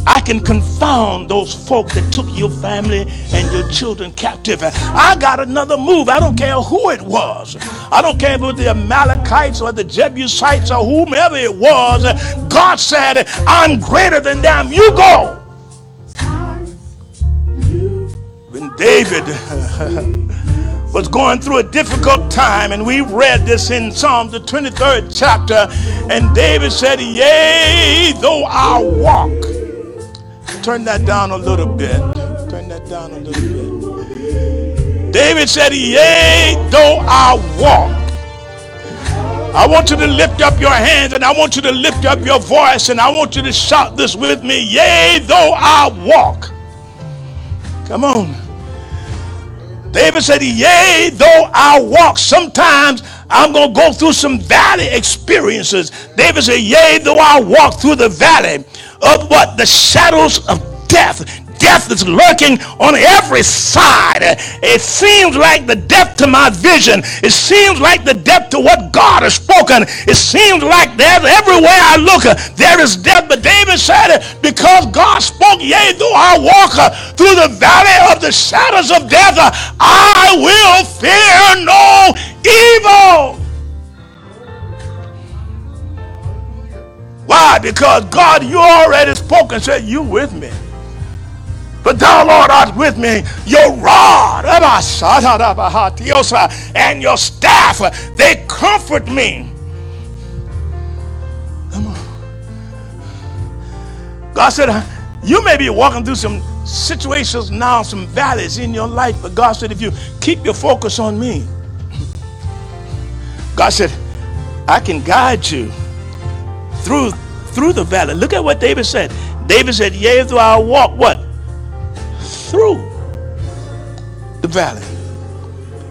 I can confound those folk that took your family and your children captive. I got another move. I don't care who it was. I don't care if it was the Amalekites or the Jebusites or whomever it was. God said, I'm greater than them. You go. when David (laughs) was going through a difficult time, and we read this in Psalm the 23rd chapter, and David said, Yea, though I walk. Turn that down a little bit. Turn that down a little bit. David said, Yea, though I walk. I want you to lift up your hands and I want you to lift up your voice and I want you to shout this with me. Yea, though I walk. Come on. David said, Yea, though I walk, sometimes I'm going to go through some valley experiences. David said, Yea, though I walk through the valley what? The shadows of death. Death is lurking on every side. It seems like the depth to my vision. It seems like the depth to what God has spoken. It seems like there's everywhere I look, there is death. But David said, because God spoke, yea, though I walk uh, through the valley of the shadows of death, I will fear no evil. Why? Because God, you already spoken, said, you with me. But thou, Lord, art with me. Your rod and your staff, they comfort me. Come on. God said, you may be walking through some situations now, some valleys in your life, but God said, if you keep your focus on me, God said, I can guide you through through the valley. Look at what David said. David said, Yea, though I walk what? through the valley.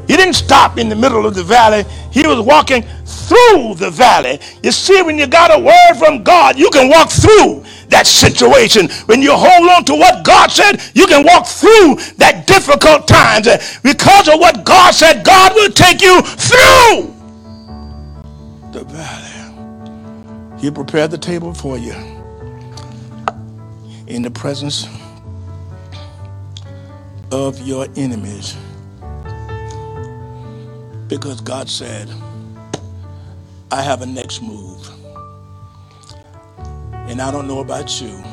He didn't stop in the middle of the valley. He was walking through the valley. You see, when you got a word from God, you can walk through that situation. When you hold on to what God said, you can walk through that difficult times. Because of what God said, God will take you through the valley. He prepared the table for you in the presence of your enemies. Because God said, I have a next move. And I don't know about you.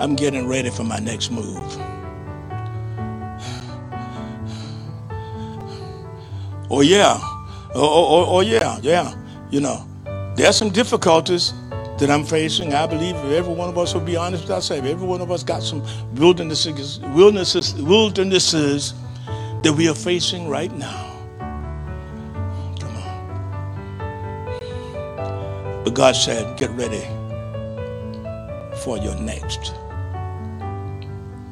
I'm getting ready for my next move. Oh, yeah. Oh, oh, oh, oh yeah, yeah. You know, there's some difficulties that I'm facing, I believe every one of us will be honest with ourselves. Every one of us got some wildernesses, wildernesses, wildernesses that we are facing right now. Come on. But God said, get ready for your next.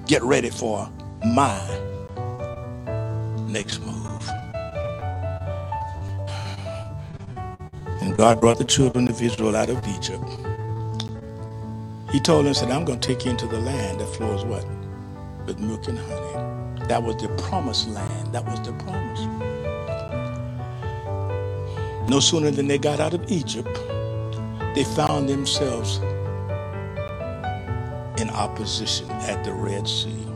Get ready for my next move. God brought the children of Israel out of Egypt. He told them, said, I'm going to take you into the land that flows what? With milk and honey. That was the promised land. That was the promise. No sooner than they got out of Egypt, they found themselves in opposition at the Red Sea.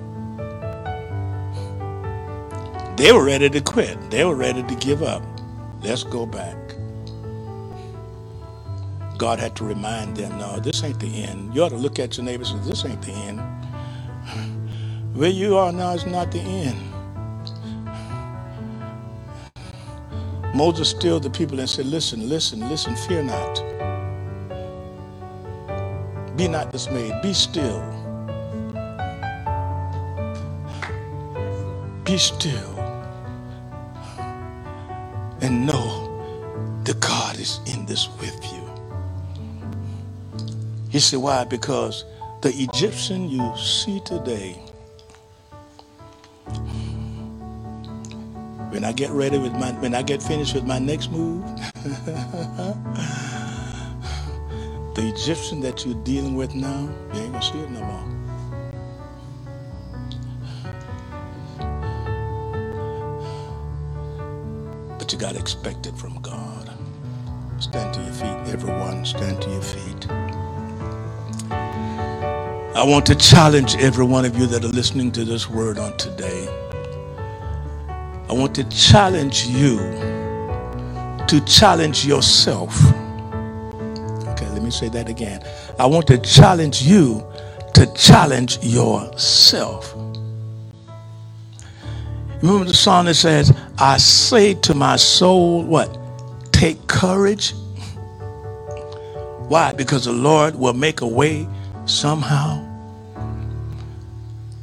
They were ready to quit. They were ready to give up. Let's go back. God had to remind them, no, this ain't the end. You ought to look at your neighbors and say, this ain't the end. Where you are now is not the end. Moses stilled the people and said, listen, listen, listen, fear not. Be not dismayed. Be still. Be still. And know that God is in this with you. He said, why? Because the Egyptian you see today, when I get ready with my, when I get finished with my next move, (laughs) the Egyptian that you're dealing with now, you ain't gonna see it no more. But you gotta expect it from God. Stand to your feet, everyone, stand to your feet. I want to challenge every one of you that are listening to this word on today. I want to challenge you to challenge yourself. Okay, let me say that again. I want to challenge you to challenge yourself. Remember the song that says, I say to my soul, what? Take courage. Why? Because the Lord will make a way somehow.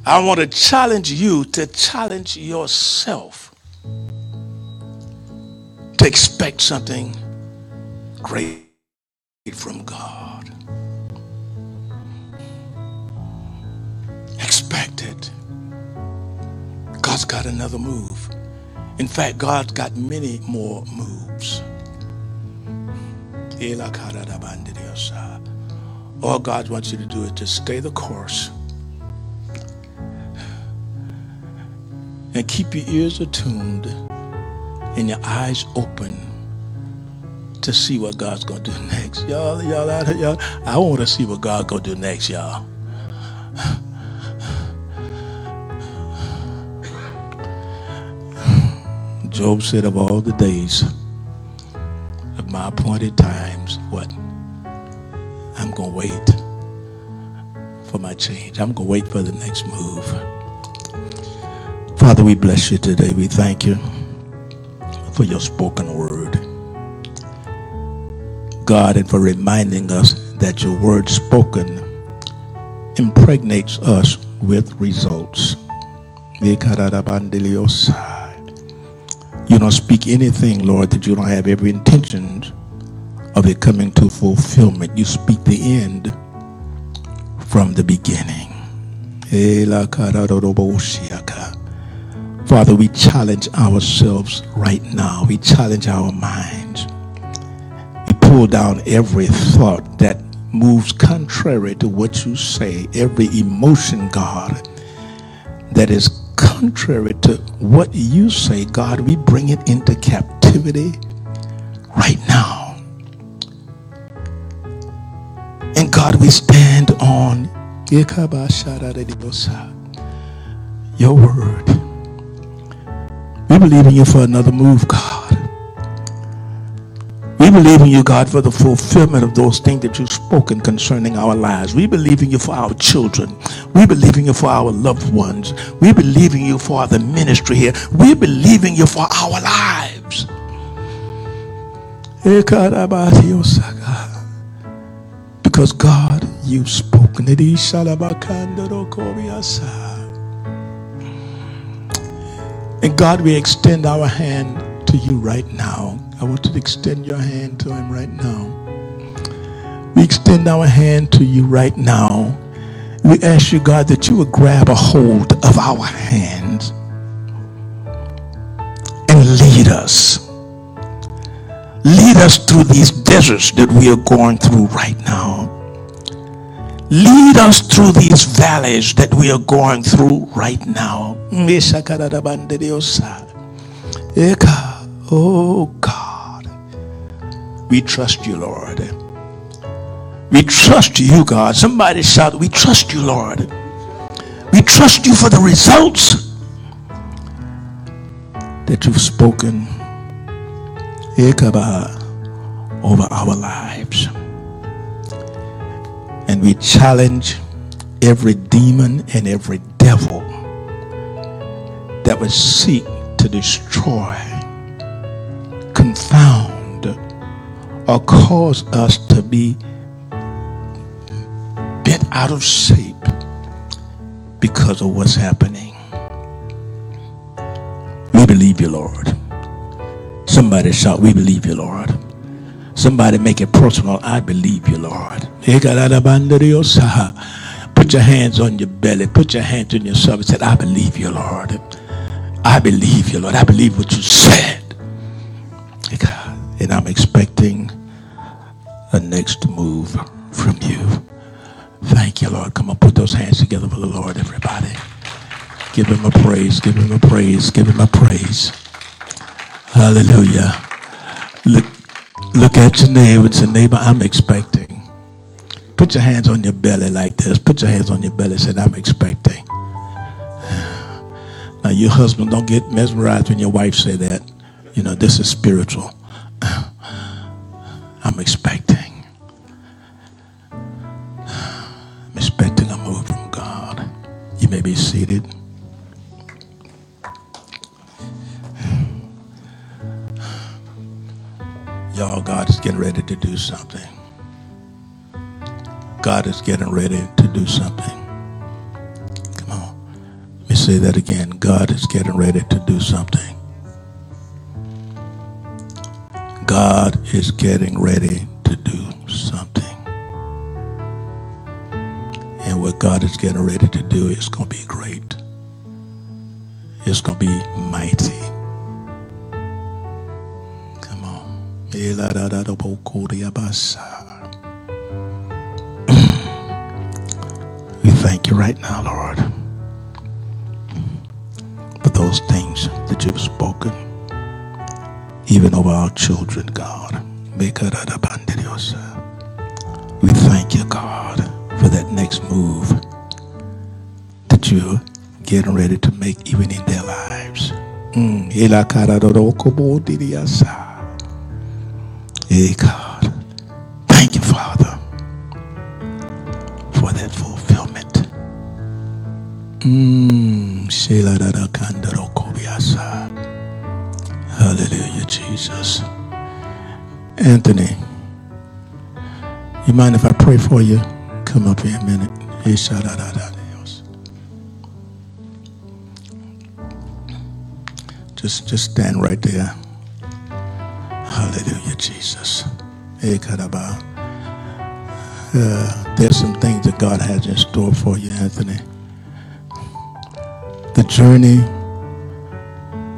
I want to challenge you to challenge yourself to expect something great from God. Expect it. God's got another move. In fact, God's got many more moves. All God wants you to do is just stay the course and keep your ears attuned and your eyes open to see what God's gonna do next. Y'all, y'all out here, y'all. I want to see what God gonna do next, y'all. Job said of all the days of my appointed times, what? I'm to wait for my change. I'm to wait for the next move. Father, we bless you today. We thank you for your spoken word. God, and for reminding us that your word spoken impregnates us with results. You don't speak anything, Lord, that you don't have every intention of it coming to fulfillment. You speak the end from the beginning. Eh, Father, we challenge ourselves right now. We challenge our minds. We pull down every thought that moves contrary to what you say, every emotion, God, that is contrary to what you say, God, we bring it into captivity right now. And God, we stand on your word. We believe in you for another move, God. We believe in you, God, for the fulfillment of those things that you've spoken concerning our lives. We believe in you for our children. We believe in you for our loved ones. We believe in you for the ministry here. We believe in you for our lives. Eh, because God, you've spoken it. And God, we extend our hand to you right now. I want you to extend your hand to him right now. We extend our hand to you right now. We ask you, God, that you would grab a hold of our hands and lead us. Lead us through these deserts that we are going through right now. Lead us through these valleys that we are going through right now. Oh God, we trust you, Lord. We trust you, God. Somebody shout, We trust you, Lord. We trust you for the results that you've spoken over our lives. And we challenge every demon and every devil that would seek to destroy, confound, or cause us to be bent out of shape because of what's happening. We believe you, Lord. Somebody shout, We believe you, Lord. Somebody make it personal. I believe you, Lord. Put your hands on your belly. Put your hands on yourself and say, I believe you, Lord. I believe you, Lord. I believe what you said. And I'm expecting a next move from you. Thank you, Lord. Come on, put those hands together for the Lord, everybody. Give him a praise, give him a praise, give him a praise. Hallelujah. Look, look at your neighbor and say, neighbor, I'm expecting. Put your hands on your belly like this. Put your hands on your belly say, I'm expecting. Now, your husband, don't get mesmerized when your wife say that. You know, this is spiritual. (sighs) I'm expecting. I'm expecting a move from God. You may be seated. Y'all, God is getting ready to do something. God is getting ready to do something. Come on. Let me say that again. God is getting ready to do something. God is getting ready to do something. And what God is getting ready to do is going to be great. It's going to be mighty. We thank you right now, Lord, for those things that you've spoken, even over our children, God. We thank you, God, for that next move that you're getting ready to make even in their lives. Mm. Hey, God. Thank you, Father, for that fulfillment. Mm. Hallelujah, Jesus. Anthony, you mind if I pray for you? Come up here a minute. Just, just stand right there. Jesus. Uh, there's some things that God has in store for you, Anthony. The journey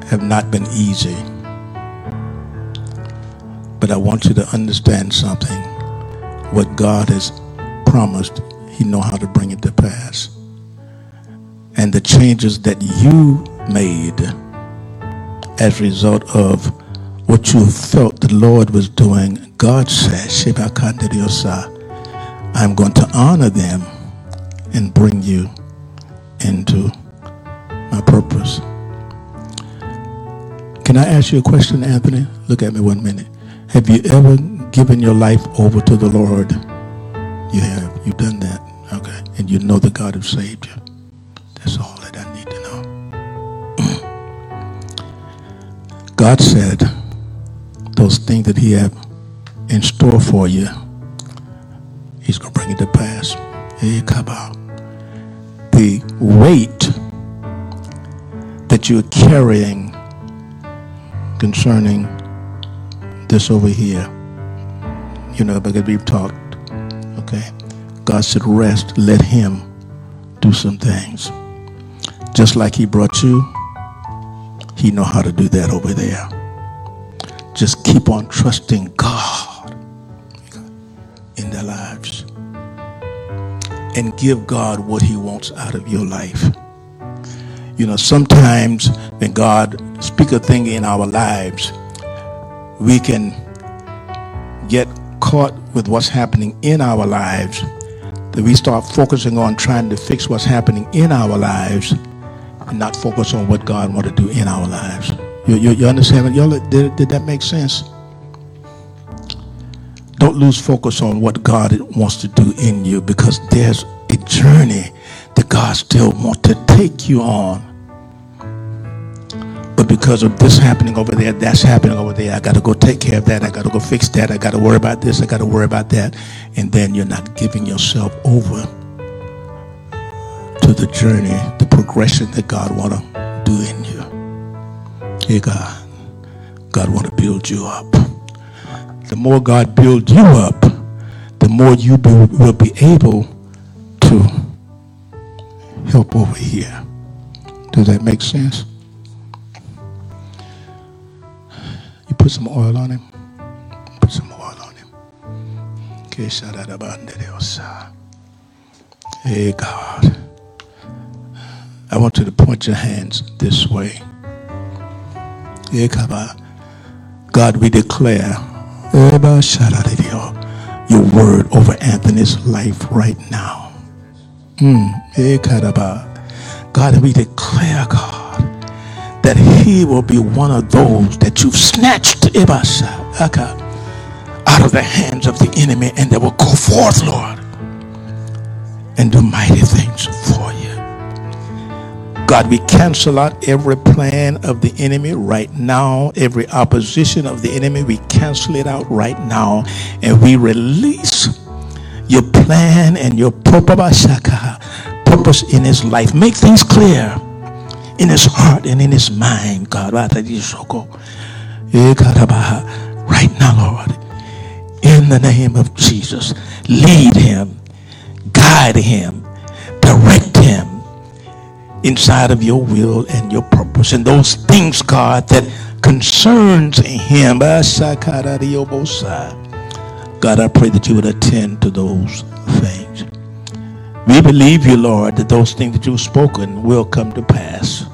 have not been easy. But I want you to understand something. What God has promised, he know how to bring it to pass. And the changes that you made as a result of what you felt the Lord was doing, God said, I'm going to honor them and bring you into my purpose. Can I ask you a question, Anthony? Look at me one minute. Have you ever given your life over to the Lord? You have. You've done that. Okay. And you know that God has saved you. That's all that I need to know. (clears throat) God said those things that he had in store for you, he's going to bring it to pass. The weight that you're carrying concerning this over here, you know, because we've talked, okay? God said, rest, let him do some things. Just like he brought you, he know how to do that over there. Just keep on trusting God in their lives. And give God what he wants out of your life. You know, sometimes when God speak a thing in our lives, we can get caught with what's happening in our lives that we start focusing on trying to fix what's happening in our lives and not focus on what God want to do in our lives. You, you, you understand? Y'all, did, did that make sense? Don't lose focus on what God wants to do in you because there's a journey that God still wants to take you on. But because of this happening over there, that's happening over there, I got to go take care of that. I got to go fix that. I got to worry about this. I got to worry about that. And then you're not giving yourself over to the journey, the progression that God want to do in you. Hey, God. God want to build you up. The more God builds you up, the more you be, will be able to help over here. Does that make sense? You put some oil on him. Put some oil on him. Hey, God. I want you to point your hands this way. God, we declare your word over Anthony's life right now. Mm. God, we declare, God, that he will be one of those that you've snatched out of the hands of the enemy and that will go forth, Lord, and do mighty things for you. God, we cancel out every plan of the enemy right now, every opposition of the enemy, we cancel it out right now, and we release your plan and your purpose in his life. Make things clear in his heart and in his mind, God. Right now, Lord, in the name of Jesus, lead him, guide him, direct him inside of your will and your purpose and those things, God, that concerns him. God, I pray that you would attend to those things. We believe you, Lord, that those things that you've spoken will come to pass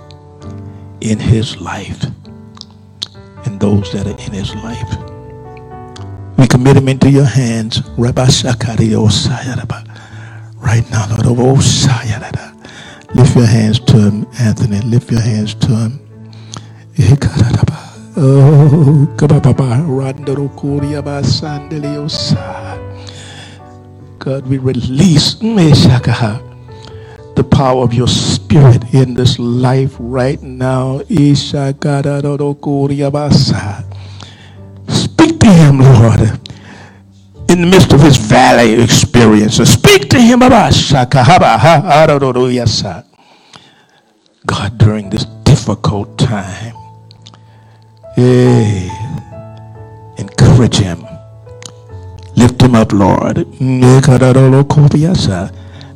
in his life and those that are in his life. We commit him into your hands. Right now, Lord. Oh, Lift your hands to him, Anthony. Lift your hands to him. Oh, God, we release the power of your spirit in this life right now. Speak to him, Lord, in the midst of his valley experience. Speak to him about God during this difficult time. Hey, encourage him. Lift him up, Lord. Eh,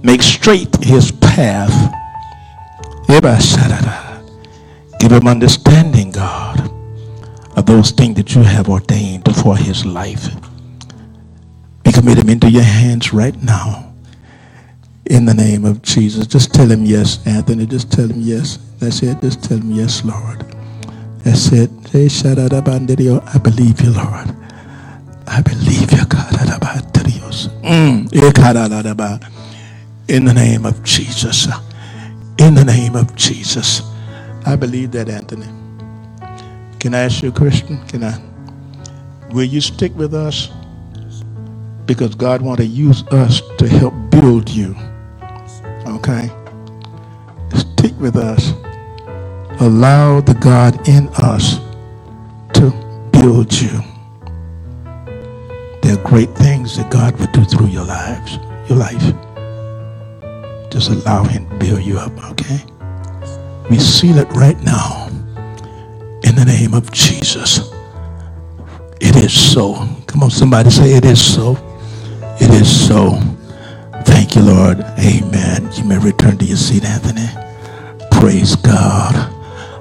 Make straight his path. Eh, Give him understanding, God, of those things that you have ordained for his life. Commit him into your hands right now. In the name of Jesus. Just tell him yes, Anthony. Just tell him yes. That's it. Just tell him yes, Lord. That's it. I believe you, Lord. I believe you, God. Mm. In the name of Jesus. In the name of Jesus. I believe that, Anthony. Can I ask you a question? Can I? Will you stick with us? Because God wants to use us to help build you. Okay? Stick with us. Allow the God in us to build you. There are great things that God will do through your lives, your life. Just allow him to build you up, okay? We seal it right now in the name of Jesus. It is so. Come on, somebody say it is so. It is so. Thank you, Lord. Amen. You may return to your seat, Anthony. Praise God.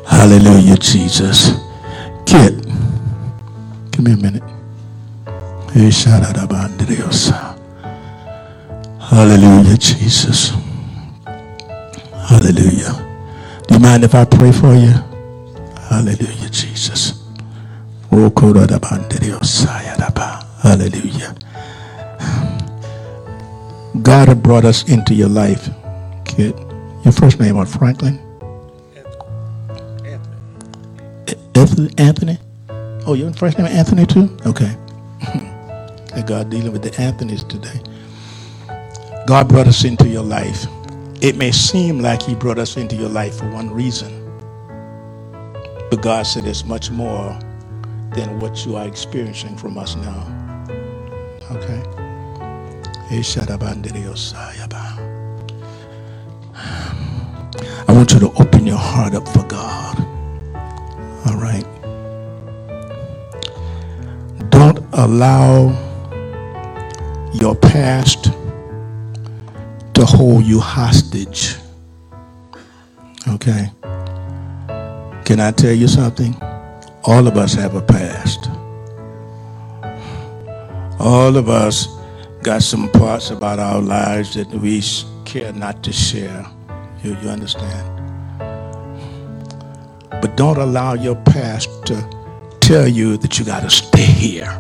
Hallelujah, Jesus. Kit, give me a minute. Hallelujah, Jesus. Hallelujah. Do you mind if I pray for you? Hallelujah, Jesus. Oh, Hallelujah. God had brought us into your life, kid. Your first name was Franklin? Anthony. Anthony? Oh, your first name Anthony too? Okay. (laughs) God dealing with the Anthony's today. God brought us into your life. It may seem like He brought us into your life for one reason, but God said it's much more than what you are experiencing from us now. Okay? Um, I want you to open your heart up for God. All right. Don't allow your past to hold you hostage. Okay. Can I tell you something? All of us have a past. All of us got some parts about our lives that we care not to share. You, you understand? But don't allow your past to tell you that you got to stay here.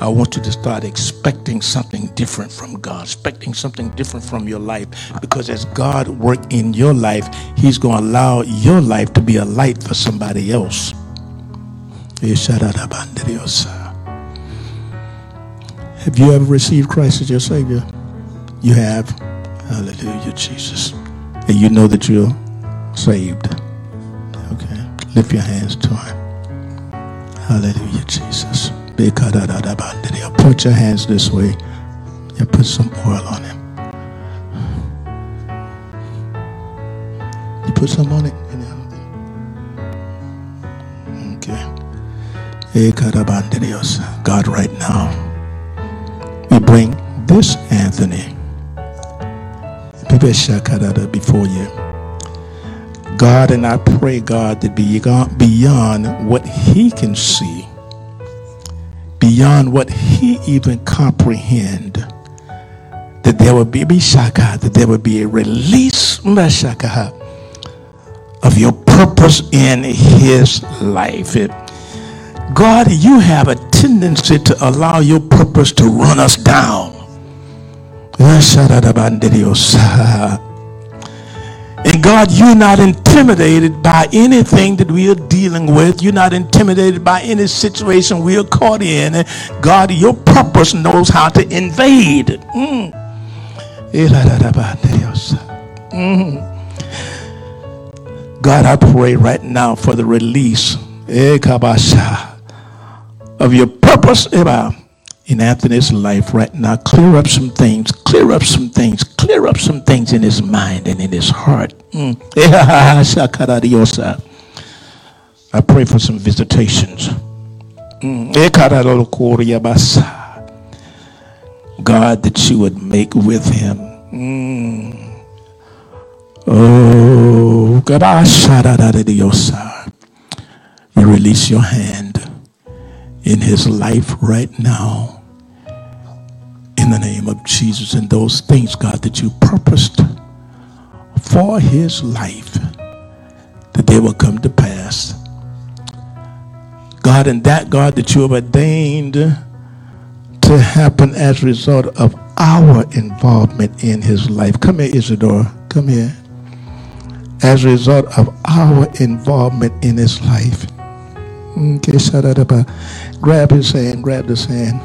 I want you to start expecting something different from God, expecting something different from your life. Because as God work in your life, He's going to allow your life to be a light for somebody else. Have you ever received Christ as your Savior? You have. Hallelujah, Jesus. And you know that you're saved. Okay. Lift your hands to Him. Hallelujah, Jesus. Put your hands this way. and put some oil on him. You put some on it? Okay. God, right now we bring this Anthony before you. God, and I pray, God, that be beyond what he can see, beyond what he even comprehend, that there will be that there will be a release of your purpose in his life. It, God, you have a tendency to allow your purpose to run us down. And God, you're not intimidated by anything that we are dealing with. You're not intimidated by any situation we are caught in. God, your purpose knows how to invade. Mm. Mm. God, I pray right now for the release of your purpose in Anthony's life right now. Clear up some things, clear up some things, clear up some things in his mind and in his heart. Mm. (laughs) I pray for some visitations. Mm. God, that you would make with him. Mm. Oh, God, I shout out of the you release your hand in his life right now. In the name of Jesus and those things, God, that you purposed for his life, that they will come to pass. God, and that, God, that you have ordained to happen as a result of our involvement in his life. Come here, Isidore. Come here. As a result of our involvement in his life. Up. Grab his hand, grab this hand.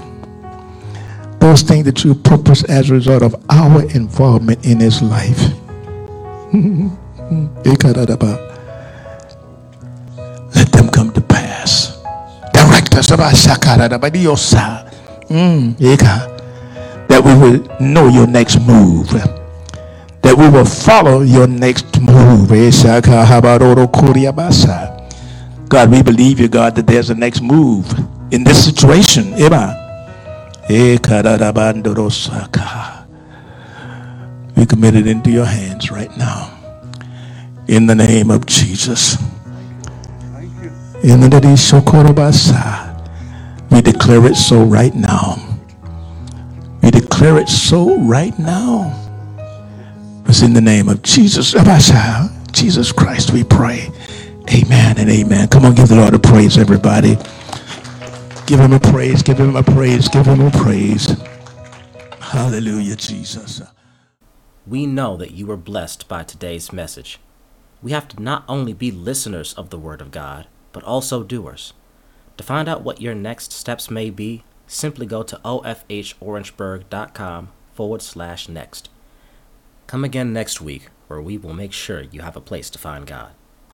Those things that you purpose as a result of our involvement in his life. (laughs) Let them come to pass. Direct us mm, that we will know your next move. That we will follow your next move. God, we believe you, God, that there's a next move in this situation. We commit it into your hands right now. In the name of Jesus. In the name We declare it so right now. We declare it so right now. It's in the name of Jesus. Jesus Christ, we pray. Amen and amen. Come on, give the Lord a praise, everybody. Give him a praise, give him a praise, give him a praise. Hallelujah, Jesus. We know that you were blessed by today's message. We have to not only be listeners of the Word of God, but also doers. To find out what your next steps may be, simply go to ofhorangeburg.com forward slash next. Come again next week, where we will make sure you have a place to find God.